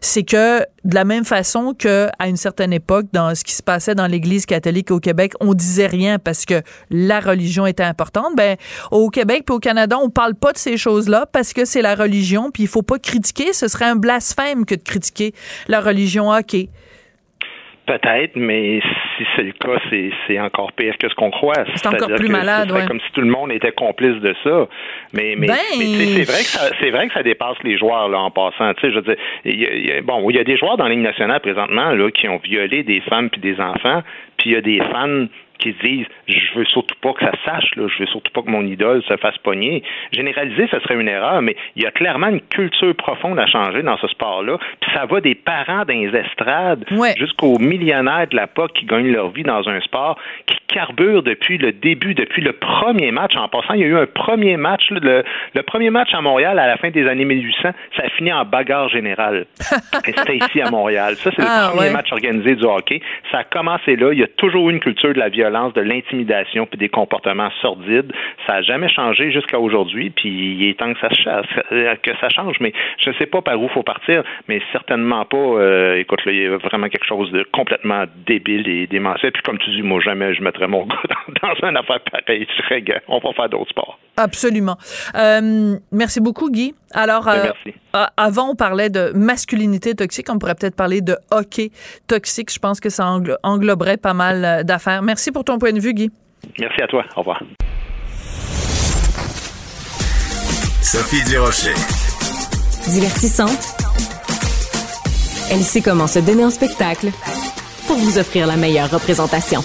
Speaker 3: C'est que de la même façon que à une certaine époque dans ce qui se passait dans l'Église catholique au Québec, on disait rien parce que la religion était importante. Ben au Québec puis au Canada, on parle pas de ces choses-là parce que c'est la religion puis il faut pas critiquer. Ce serait un blasphème que de critiquer la religion. Ok.
Speaker 6: Peut-être, mais si c'est le cas, c'est encore pire que ce qu'on croit.
Speaker 3: C'est encore plus malade, ouais.
Speaker 6: Comme si tout le monde était complice de ça. Mais, mais, ben, c'est vrai que ça, c'est vrai que ça dépasse les joueurs là en passant. Tu sais, je veux dire, il y a, bon, il y a des joueurs dans la Ligue nationale présentement là qui ont violé des femmes puis des enfants, puis il y a des fans qui disent je veux surtout pas que ça sache, là, je veux surtout pas que mon idole se fasse pogner. Généraliser, ce serait une erreur, mais il y a clairement une culture profonde à changer dans ce sport-là. Puis ça va des parents dans les estrades jusqu'aux millionnaires de la POC qui gagnent leur vie dans un sport qui carbure depuis le début, depuis le premier match. En passant, il y a eu un premier match, le, premier match à Montréal à la fin des années 1800, ça a fini en bagarre générale. C'était ici à Montréal. Ça, c'est le ah, premier match organisé du hockey. Ça a commencé là. Il y a toujours eu une culture de la violence de l'intimidation puis des comportements sordides. Ça n'a jamais changé jusqu'à aujourd'hui, puis il est temps que ça, que ça change. Mais je ne sais pas par où il faut partir, mais certainement pas. Euh, écoute, là, il y a vraiment quelque chose de complètement débile et démentiel. Puis comme tu dis, moi, jamais je mettrais mon gars dans, dans une affaire pareille. On va faire d'autres sports.
Speaker 3: Absolument. Euh, merci beaucoup, Guy. Alors,
Speaker 6: ben,
Speaker 3: euh, avant, on parlait de masculinité toxique. On pourrait peut-être parler de hockey toxique. Je pense que ça engloberait pas mal euh, d'affaires. Merci pour ton point de vue, Guy.
Speaker 6: Merci à toi. Au revoir.
Speaker 1: Sophie Durocher.
Speaker 2: Divertissante. Elle sait comment se donner en spectacle pour vous offrir la meilleure représentation.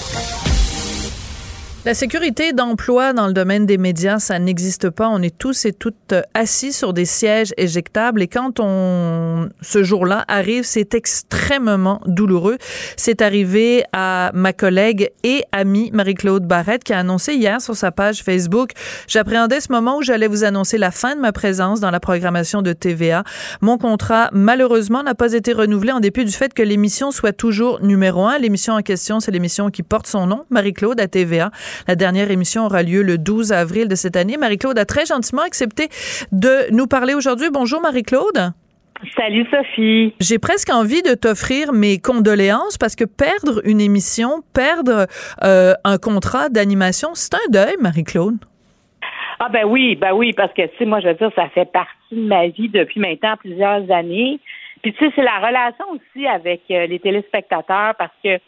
Speaker 3: La sécurité d'emploi dans le domaine des médias, ça n'existe pas. On est tous et toutes euh, assis sur des sièges éjectables et quand on ce jour-là arrive, c'est extrêmement douloureux. C'est arrivé à ma collègue et amie Marie-Claude Barrette qui a annoncé hier sur sa page Facebook "J'appréhendais ce moment où j'allais vous annoncer la fin de ma présence dans la programmation de TVA. Mon contrat malheureusement n'a pas été renouvelé en dépit du fait que l'émission soit toujours numéro un. L'émission en question, c'est l'émission qui porte son nom, Marie-Claude à TVA." La dernière émission aura lieu le 12 avril de cette année. Marie-Claude a très gentiment accepté de nous parler aujourd'hui. Bonjour Marie-Claude.
Speaker 7: Salut Sophie.
Speaker 3: J'ai presque envie de t'offrir mes condoléances parce que perdre une émission, perdre euh, un contrat d'animation, c'est un deuil, Marie-Claude.
Speaker 7: Ah ben oui, ben oui, parce que tu sais, moi je veux dire, ça fait partie de ma vie depuis maintenant plusieurs années. Puis tu sais, c'est la relation aussi avec euh, les téléspectateurs parce que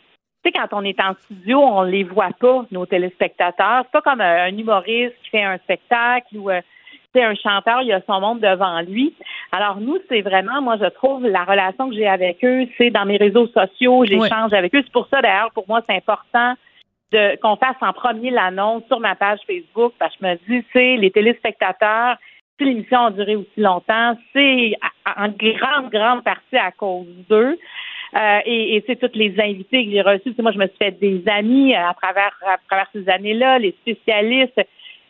Speaker 7: quand on est en studio, on les voit pas, nos téléspectateurs. C'est pas comme euh, un humoriste qui fait un spectacle ou euh, c'est un chanteur, il a son monde devant lui. Alors nous, c'est vraiment, moi, je trouve la relation que j'ai avec eux, c'est dans mes réseaux sociaux, j'échange avec eux. C'est pour ça, d'ailleurs, pour moi, c'est important de qu'on fasse en premier l'annonce sur ma page Facebook, parce que je me dis, c'est les téléspectateurs, si l'émission a duré aussi longtemps, c'est en grande, grande partie à cause d'eux. Euh, et, c'est toutes les invités que j'ai reçus. Moi, je me suis fait des amis euh, à travers, à travers ces années-là, les spécialistes.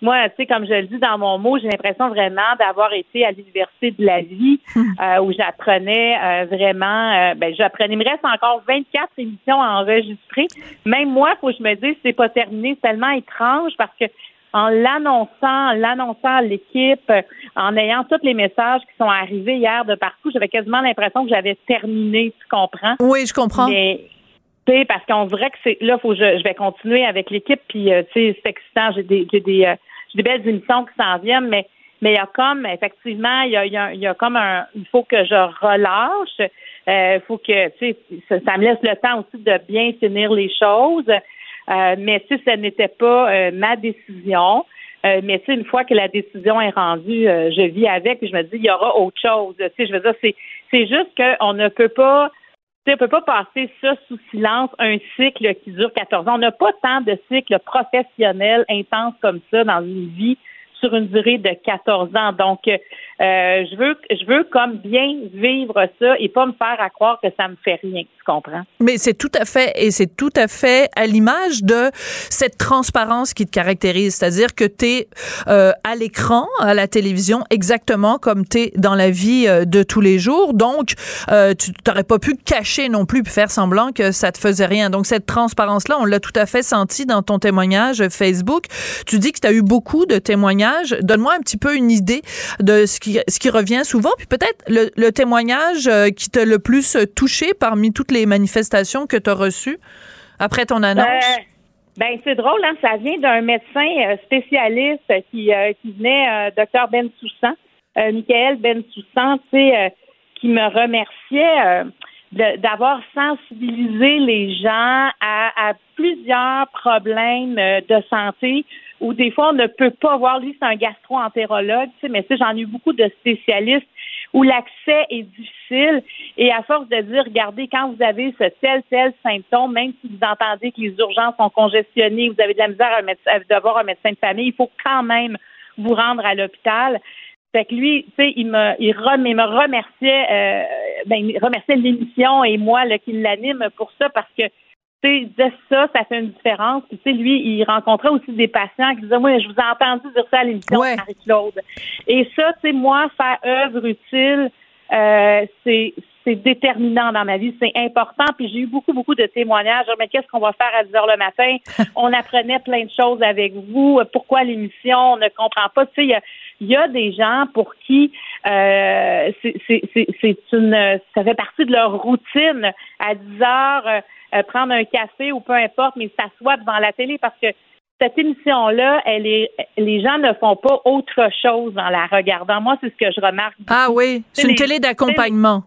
Speaker 7: Moi, tu sais, comme je le dis dans mon mot, j'ai l'impression vraiment d'avoir été à l'université de la vie euh, où j'apprenais vraiment. ben, j'apprenais. Il me reste encore 24 émissions à enregistrer. Même moi, faut que je me dise, c'est pas terminé. C'est tellement étrange parce que en l'annonçant, l'annonçant à l'équipe, en ayant tous les messages qui sont arrivés hier de partout, j'avais quasiment l'impression que j'avais terminé, tu comprends?
Speaker 3: Oui, je comprends.
Speaker 7: Mais parce qu'on dirait que c'est là, faut que je, vais continuer avec l'équipe, puis euh, tu sais, c'est excitant, j'ai des j'ai des, euh, des belles émissions qui s'en viennent, mais mais il y a comme effectivement, il y a, il y a, comme un il faut que je relâche. Il euh, faut que tu sais, ça, ça, me laisse le temps aussi de bien finir les choses. Euh, mais si ce n'était pas euh, ma décision, euh, mais tu une fois que la décision est rendue, je vis avec et je me dis il y aura autre chose. Tu je veux dire, c'est c'est juste qu'on ne peut pas on ne peut pas passer ça sous silence, un cycle qui dure 14 ans. On n'a pas tant de cycles professionnels intenses comme ça dans une vie sur une durée de 14 ans. Donc, euh, je veux, je veux comme bien vivre ça et pas me faire à croire que ça me fait rien. Tu comprends?
Speaker 3: Mais c'est tout à fait, et c'est tout à fait à l'image de cette transparence qui te caractérise. C'est-à-dire que tu es euh, à l'écran, à la télévision, exactement comme tu es dans la vie euh, de tous les jours. Donc, euh, tu n'aurais pas pu cacher non plus, faire semblant que ça te faisait rien. Donc, cette transparence-là, on l'a tout à fait senti dans ton témoignage Facebook. Tu dis que tu as eu beaucoup de témoignages Donne-moi un petit peu une idée de ce qui, ce qui revient souvent, puis peut-être le, témoignage euh, qui t'a le plus touché parmi toutes les manifestations que tu as reçues après ton annonce?
Speaker 7: Euh, ben c'est drôle, hein, ça vient d'un médecin euh, spécialiste qui, qui venait, docteur Ben Soussan, Michael Ben Soussan, qui me remerciait d'avoir sensibilisé les gens à, à plusieurs problèmes de santé où des fois on ne peut pas voir, lui c'est un gastro-entérologue, tu sais, mais tu j'en ai eu beaucoup de spécialistes où l'accès est difficile et à force de dire, regardez, quand vous avez ce tel, tel symptôme, même si vous entendez que les urgences sont congestionnées, vous avez de la misère à, à voir un médecin de famille, il faut quand même vous rendre à l'hôpital. Fait que lui, tu sais, il me, il, me remerciait, euh, ben, il remerciait l'émission et moi, là, qui l'anime pour ça parce que tu sais, ça, ça fait une différence. Puis, tu sais, lui, il rencontrait aussi des patients qui disaient, moi, je vous ai entendu dire ça à l'émission de Marie-Claude. Et ça, tu sais, moi, faire œuvre utile, euh, c'est c'est déterminant dans ma vie, c'est important. Puis j'ai eu beaucoup, beaucoup de témoignages. Mais qu'est-ce qu'on va faire à 10 heures le matin? on apprenait plein de choses avec vous. Pourquoi l'émission? On ne comprend pas. Tu sais, il y a, y a, des gens pour qui euh, c'est une ça fait partie de leur routine à 10 heures. Euh, prendre un café ou peu importe, mais s'asseoir devant la télé parce que cette émission-là, elle est, les gens ne font pas autre chose en la regardant. Moi, c'est ce que je remarque.
Speaker 3: Ah oui, c'est une télé d'accompagnement.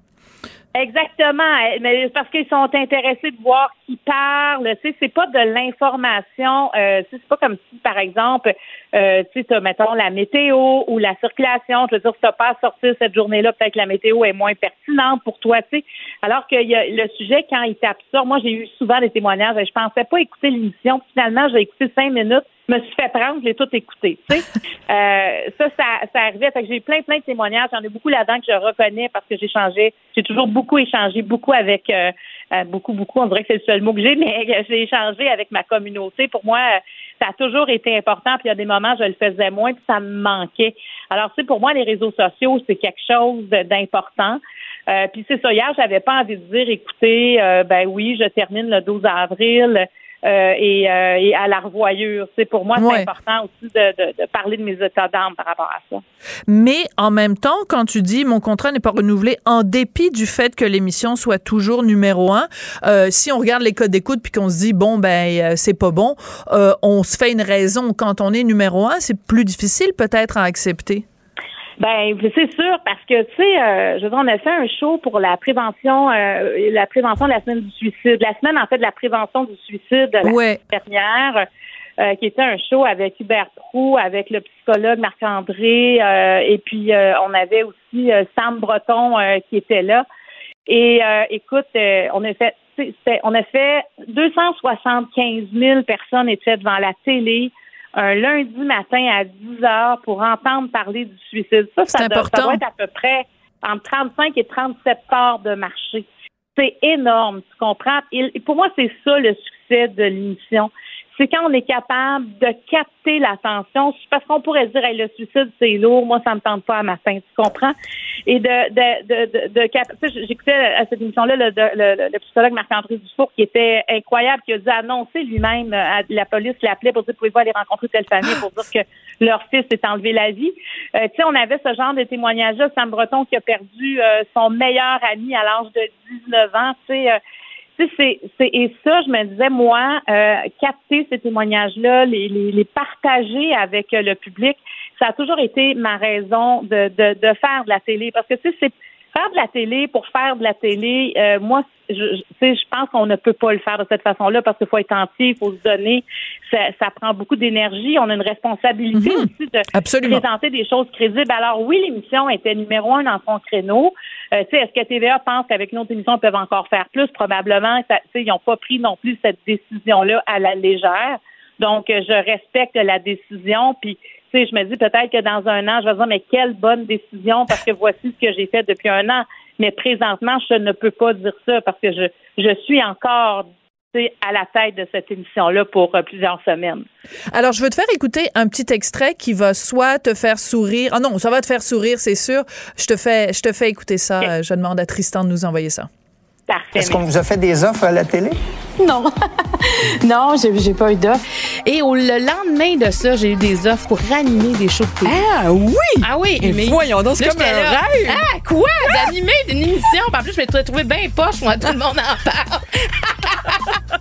Speaker 7: Exactement, mais parce qu'ils sont intéressés de voir qui parle. Tu sais, c'est pas de l'information. Euh, c'est pas comme si, par exemple, euh, tu sais, mettons la météo ou la circulation. Je veux dire, si t'as pas à sortir cette journée-là, peut-être que la météo est moins pertinente pour toi. Tu sais, alors que y a le sujet quand il t'absorbe. Moi, j'ai eu souvent des témoignages. Je pensais pas écouter l'émission. Finalement, j'ai écouté cinq minutes me suis fait prendre, je l'ai tout écouté. Tu sais, euh, ça, ça, ça arrivait. Fait que j'ai eu plein, plein de témoignages. J'en ai beaucoup là-dedans que je reconnais parce que j'ai changé. J'ai toujours beaucoup échangé, beaucoup avec euh, euh, beaucoup, beaucoup. On dirait que c'est le seul mot que j'ai, mais j'ai échangé avec ma communauté. Pour moi, ça a toujours été important. Puis il y a des moments, je le faisais moins, puis ça me manquait. Alors, tu sais, pour moi, les réseaux sociaux, c'est quelque chose d'important. puis c'est ça. Hier, j'avais pas envie de dire, écoutez, ben oui, je termine le 12 avril. Euh, et, euh, et, à la revoyure. C'est pour moi, c'est important aussi de, de, parler de mes états d'âme par rapport à ça.
Speaker 3: Mais en même temps, quand tu dis mon contrat n'est pas renouvelé, en dépit du fait que l'émission soit toujours numéro un, euh, si on regarde les codes d'écoute puis qu'on se dit bon ben c'est pas bon, on se fait une raison. Quand on est numéro un, c'est plus difficile peut-être à accepter.
Speaker 7: Ben, c'est sûr, parce que, tu sais, euh, je veux dire, on a fait un show pour la prévention, euh, la prévention de la semaine du suicide. La semaine, en fait, de la prévention du suicide la
Speaker 3: ouais.
Speaker 7: dernière, euh, qui était un show avec Hubert Prou, avec le psychologue Marc-André, et puis on avait aussi Sam Breton qui était là. Et écoute, on a fait, on a fait 275 000 personnes étaient devant la télé un lundi matin à 10 heures pour entendre parler du suicide. Ça, ça doit, ça doit, être à peu près entre 35 et 37 parts de marché. C'est énorme, tu comprends? Et pour moi, c'est ça le succès de l'émission c'est quand on est capable de capter l'attention, parce qu'on pourrait dire hey, le suicide c'est lourd, moi ça me tente pas à matin, tu comprends? Et de de de de, de j'écoutais à cette émission-là le, le, le, psychologue Marc-André Dufour qui était incroyable, qui a dû annoncer lui-même euh, la police l'appelait pour dire pouvez-vous aller rencontrer telle famille pour dire que leur fils s'est enlevé la vie? Euh, tu sais, on avait ce genre de témoignage-là, Sam Breton qui a perdu euh, son meilleur ami à l'âge de 19 ans, tu sais c'est, et ça, je me disais, moi, euh, capter ces témoignages-là, les, les, les, partager avec le public, ça a toujours été ma raison de, de, de faire de la télé. Parce que, tu sais, c'est faire de la télé pour faire de la télé, euh, moi, je, je, je pense qu'on ne peut pas le faire de cette façon-là parce qu'il faut être entier, il faut se donner. Ça, ça prend beaucoup d'énergie. On a une responsabilité mhm. aussi de présenter des choses crédibles. Alors oui, l'émission était numéro un dans son créneau. Euh, est-ce que TVA pense qu'avec une autre émission, ils peuvent encore faire plus? Probablement. Ça, ils n'ont pas pris non plus cette décision-là à la légère. Donc, euh, je respecte la décision. Puis, sais, je me dis peut-être que dans un an, je vais dire, mais quelle bonne décision parce que voici ce que j'ai fait depuis un an. Mais présentement, je ne peux pas dire ça parce que je, je suis encore à la tête de cette émission-là pour euh, plusieurs semaines.
Speaker 3: Alors, je veux te faire écouter un petit extrait qui va soit te faire sourire. Ah non, ça va te faire sourire, c'est sûr. Je te fais, je te fais écouter ça. Je demande à Tristan de nous envoyer ça.
Speaker 8: Est-ce qu'on vous a fait des offres à la télé?
Speaker 9: Non. non, j'ai pas eu d'offres. Et au, le lendemain de ça, j'ai eu des offres pour ranimer des shows de télé.
Speaker 3: Ah oui!
Speaker 9: Ah oui!
Speaker 3: mais voyons donc, c'est comme un rêve!
Speaker 9: Ah, quoi? D'animer une émission? En plus, je me trouvais bien poche, moi, tout le monde en parle.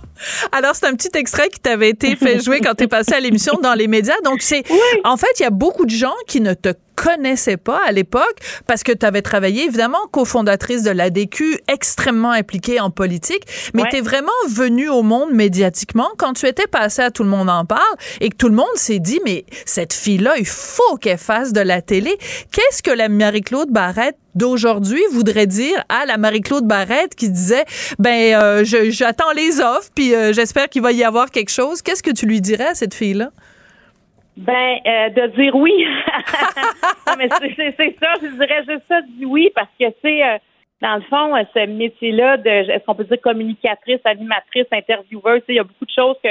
Speaker 3: Alors, c'est un petit extrait qui t'avait été fait jouer quand tu es passé à l'émission dans les médias. Donc, c'est. En fait, il y a beaucoup de gens qui ne te connaissaient pas à l'époque parce que tu avais travaillé, évidemment, cofondatrice de l'ADQ, extrêmement impliquée en politique, mais tu es vraiment venue au monde médiatiquement quand tu étais passé à Tout le monde en parle et que tout le monde s'est dit, mais cette fille-là, il faut qu'elle fasse de la télé. Qu'est-ce que la Marie-Claude Barrette d'aujourd'hui voudrait dire à la Marie-Claude Barrette qui disait ben euh, j'attends les offres puis euh, j'espère qu'il va y avoir quelque chose. Qu'est-ce que tu lui dirais à cette fille-là?
Speaker 7: Ben, euh, de dire oui. mais c'est ça, je dirais juste ça, dis oui, parce que c'est, dans le fond, ce métier-là de, est-ce qu'on peut dire communicatrice, animatrice, intervieweuse, il y a beaucoup de choses que,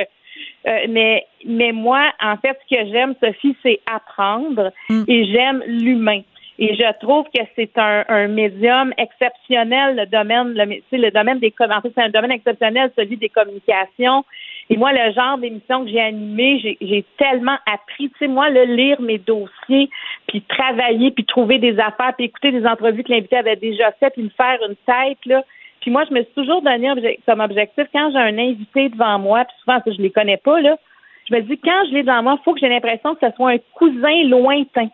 Speaker 7: mais, mais moi, en fait, ce que j'aime, Sophie, c'est apprendre mm. et j'aime l'humain. Et je trouve que c'est un, un médium exceptionnel, le domaine, le, le domaine des en fait, c'est un domaine exceptionnel, celui des communications. Et moi, le genre d'émission que j'ai animé, j'ai tellement appris. Tu sais, moi, le lire mes dossiers, puis travailler, puis trouver des affaires, puis écouter des entrevues que l'invité avait déjà fait, puis me faire une tête, là. Puis moi, je me suis toujours donné comme objectif, quand j'ai un invité devant moi, puis souvent, je les connais pas, là, je me dis, quand je l'ai devant moi, il faut que j'ai l'impression que ce soit un cousin lointain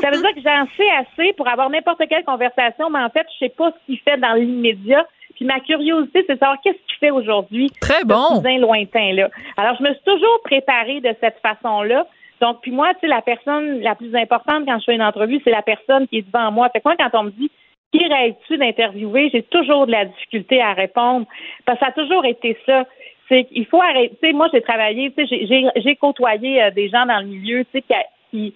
Speaker 7: Ça veut dire que j'en sais assez pour avoir n'importe quelle conversation, mais en fait, je sais pas ce qu'il fait dans l'immédiat. Puis ma curiosité, c'est de savoir qu'est-ce qu'il fait aujourd'hui.
Speaker 3: Très bon.
Speaker 7: Ce lointain là. Alors, je me suis toujours préparée de cette façon-là. Donc, puis moi, tu sais, la personne la plus importante quand je fais une entrevue, c'est la personne qui est devant moi. Fait que moi, quand on me dit qui rêves-tu d'interviewer, j'ai toujours de la difficulté à répondre. Parce que ça a toujours été ça. C'est qu'il faut arrêter. Tu sais, moi, j'ai travaillé, tu sais, j'ai côtoyé euh, des gens dans le milieu, tu sais, qui, qui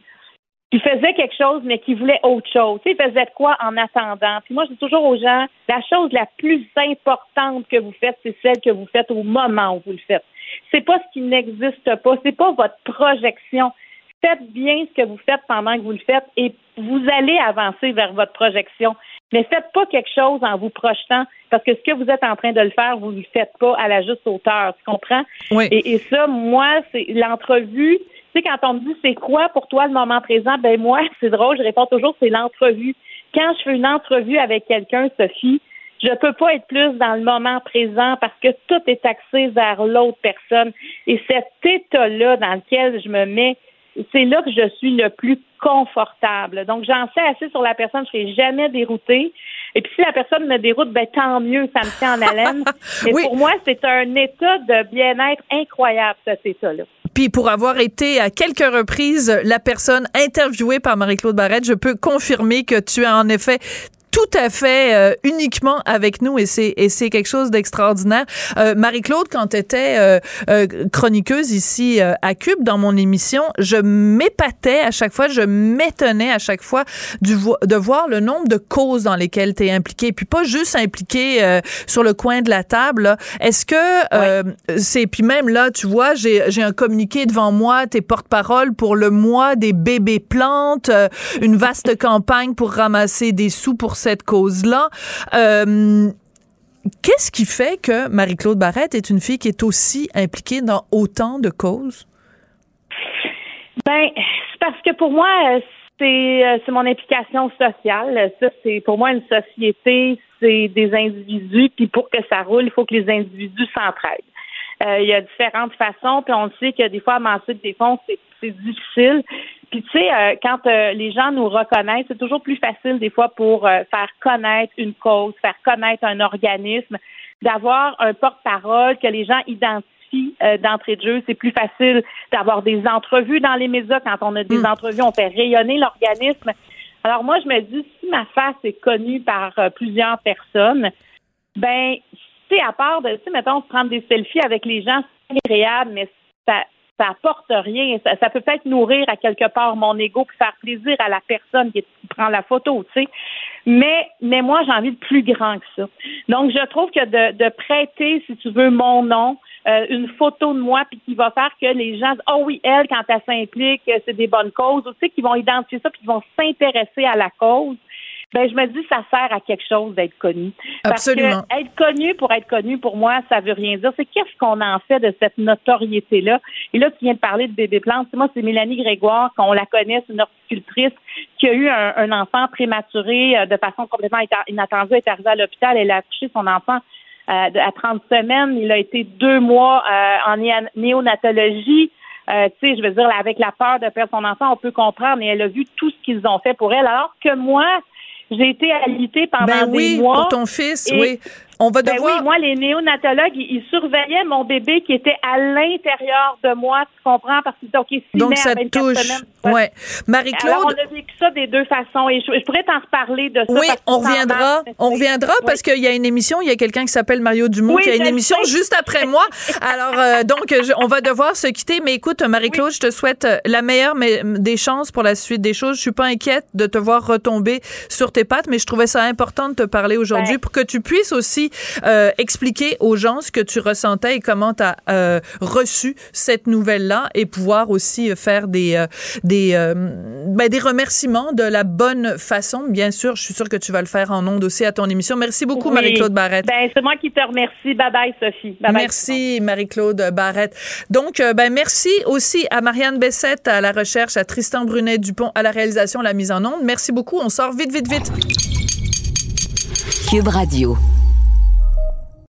Speaker 7: faisaient quelque chose, mais qui voulaient autre chose. Tu sais, ils faisaient quoi en attendant? Puis moi, je dis toujours aux gens, la chose la plus importante que vous faites, c'est celle que vous faites au moment où vous le faites. C'est pas ce qui n'existe pas, c'est pas votre projection. Faites bien ce que vous faites pendant que vous le faites et vous allez avancer vers votre projection. Mais faites pas quelque chose en vous projetant parce que ce que vous êtes en train de le faire, vous ne le faites pas à la juste hauteur. Tu comprends?
Speaker 3: Oui.
Speaker 7: Et, et ça, moi, c'est l'entrevue. Tu sais, quand on me dit c'est quoi pour toi le moment présent, ben moi, c'est drôle, je réponds toujours c'est l'entrevue. Quand je fais une entrevue avec quelqu'un, Sophie, je ne peux pas être plus dans le moment présent parce que tout est axé vers l'autre personne. Et cet état-là dans lequel je me mets, c'est là que je suis le plus confortable. Donc, j'en sais assez sur la personne, je ne serai jamais déroutée. Et puis, si la personne me déroute, ben tant mieux, ça me tient en haleine. Mais pour moi, c'est un état de bien-être incroyable, cet état-là.
Speaker 3: Puis pour avoir été à quelques reprises la personne interviewée par Marie-Claude Barrette, je peux confirmer que tu as en effet tout à fait euh, uniquement avec nous et c'est et c'est quelque chose d'extraordinaire. Euh, Marie-Claude, quand tu étais euh, euh, chroniqueuse ici à Cube dans mon émission, je m'épatais à chaque fois, je m'étonnais à chaque fois du de voir le nombre de causes dans lesquelles tu es impliquée, puis pas juste impliquée sur le coin de la table. Est-ce que c'est puis même là, tu vois, j'ai j'ai un communiqué devant moi, tes porte-parole pour le mois des bébés plantes, une vaste campagne pour ramasser des sous pour cette cause-là. Euh, qu'est-ce qui fait que Marie-Claude Barrette est une fille qui est aussi impliquée dans autant de causes?
Speaker 7: Ben, c'est parce que pour moi, c'est, euh, c'est mon implication sociale. Ça, c'est pour moi une société, c'est des individus, puis pour que ça roule, il faut que les individus s'entraident. Euh, il y a différentes façons, puis on sait que des fois, amasser des fonds, c'est, difficile. Puis tu sais, euh, quand euh, les gens nous reconnaissent, c'est toujours plus facile des fois pour euh, faire connaître une cause, faire connaître un organisme, d'avoir un porte-parole que les gens identifient d'entrée de jeu. C'est plus facile d'avoir des entrevues dans les médias. Quand on a des hmm. entrevues, on fait rayonner l'organisme. Alors moi, je me dis, si ma face est connue par plusieurs personnes, ben, tu sais, à part de, tu sais, mettons, prendre des selfies avec les gens, c'est agréable, mais ça, ça apporte rien. Ça, peut peut-être nourrir à quelque part mon ego puis faire plaisir à la personne qui, prend la photo, tu sais. Mais, mais moi, j'ai envie de plus grand que ça. Donc, je trouve que de, de prêter, si tu veux, mon nom, euh, une photo de moi, puis qui va faire que les gens disent, oh oui, elle, quand elle s'implique, c'est des bonnes causes, tu sais, qui vont identifier ça, puis qui vont s'intéresser à la cause ben je me dis ça sert à quelque chose d'être connu.
Speaker 3: Absolument.
Speaker 7: Parce que être connu pour être connu, pour moi, ça veut rien dire. C'est qu'est-ce qu'on en fait de cette notoriété-là? Et là, tu viens de parler de bébé plante. Moi, c'est Mélanie Grégoire, qu'on la connaît, c'est une horticultrice qui a eu un, enfant prématuré euh, de façon complètement inattendue. Elle est arrivée à l'hôpital, elle a accouché son enfant euh, à 30 semaines. Il a été deux mois euh, en néonatologie. Euh, tu sais, je veux dire, avec la peur de perdre son enfant, on peut comprendre, et elle a vu tout ce qu'ils ont fait pour elle. Alors que moi, j'ai été alitée pendant
Speaker 3: ben
Speaker 7: des mois.
Speaker 3: Pour ton fils, oui. On va
Speaker 7: ben
Speaker 3: devoir.
Speaker 7: oui, moi, les néonatologues, ils, surveillaient mon bébé qui était à l'intérieur de moi, tu comprends, parce que donc il
Speaker 3: Donc ça touche. Ouais. Marie-Claude?
Speaker 7: Alors on a vécu ça des deux façons et je, pourrais t'en reparler de ça.
Speaker 3: Oui, on reviendra. On reviendra parce qu'il y a une émission, il y a quelqu'un qui s'appelle Mario Dumont qui a une émission juste après moi. Alors euh, donc on va devoir se quitter. Mais écoute, Marie-Claude, je te souhaite euh, la meilleure des chances pour la suite des choses. Je suis pas inquiète de te voir retomber sur tes pattes, mais je trouvais ça important de te parler aujourd'hui pour que tu puisses aussi euh, expliquer aux gens ce que tu ressentais et comment tu as euh, reçu cette nouvelle-là et pouvoir aussi faire des, euh, des, ben, des remerciements de la bonne façon. Bien sûr, je suis sûre que tu vas le faire en ondes aussi à ton émission. Merci beaucoup, Marie-Claude Barrette.
Speaker 7: Ben, c'est moi qui te remercie. Bye bye, Sophie. Bye
Speaker 3: merci, Marie-Claude Barrette. Donc, ben, merci aussi à Marianne Bessette à la recherche, à Tristan Brunet-Dupont à la réalisation, la mise en onde. Merci beaucoup. On sort vite, vite, vite.
Speaker 2: Cube Radio.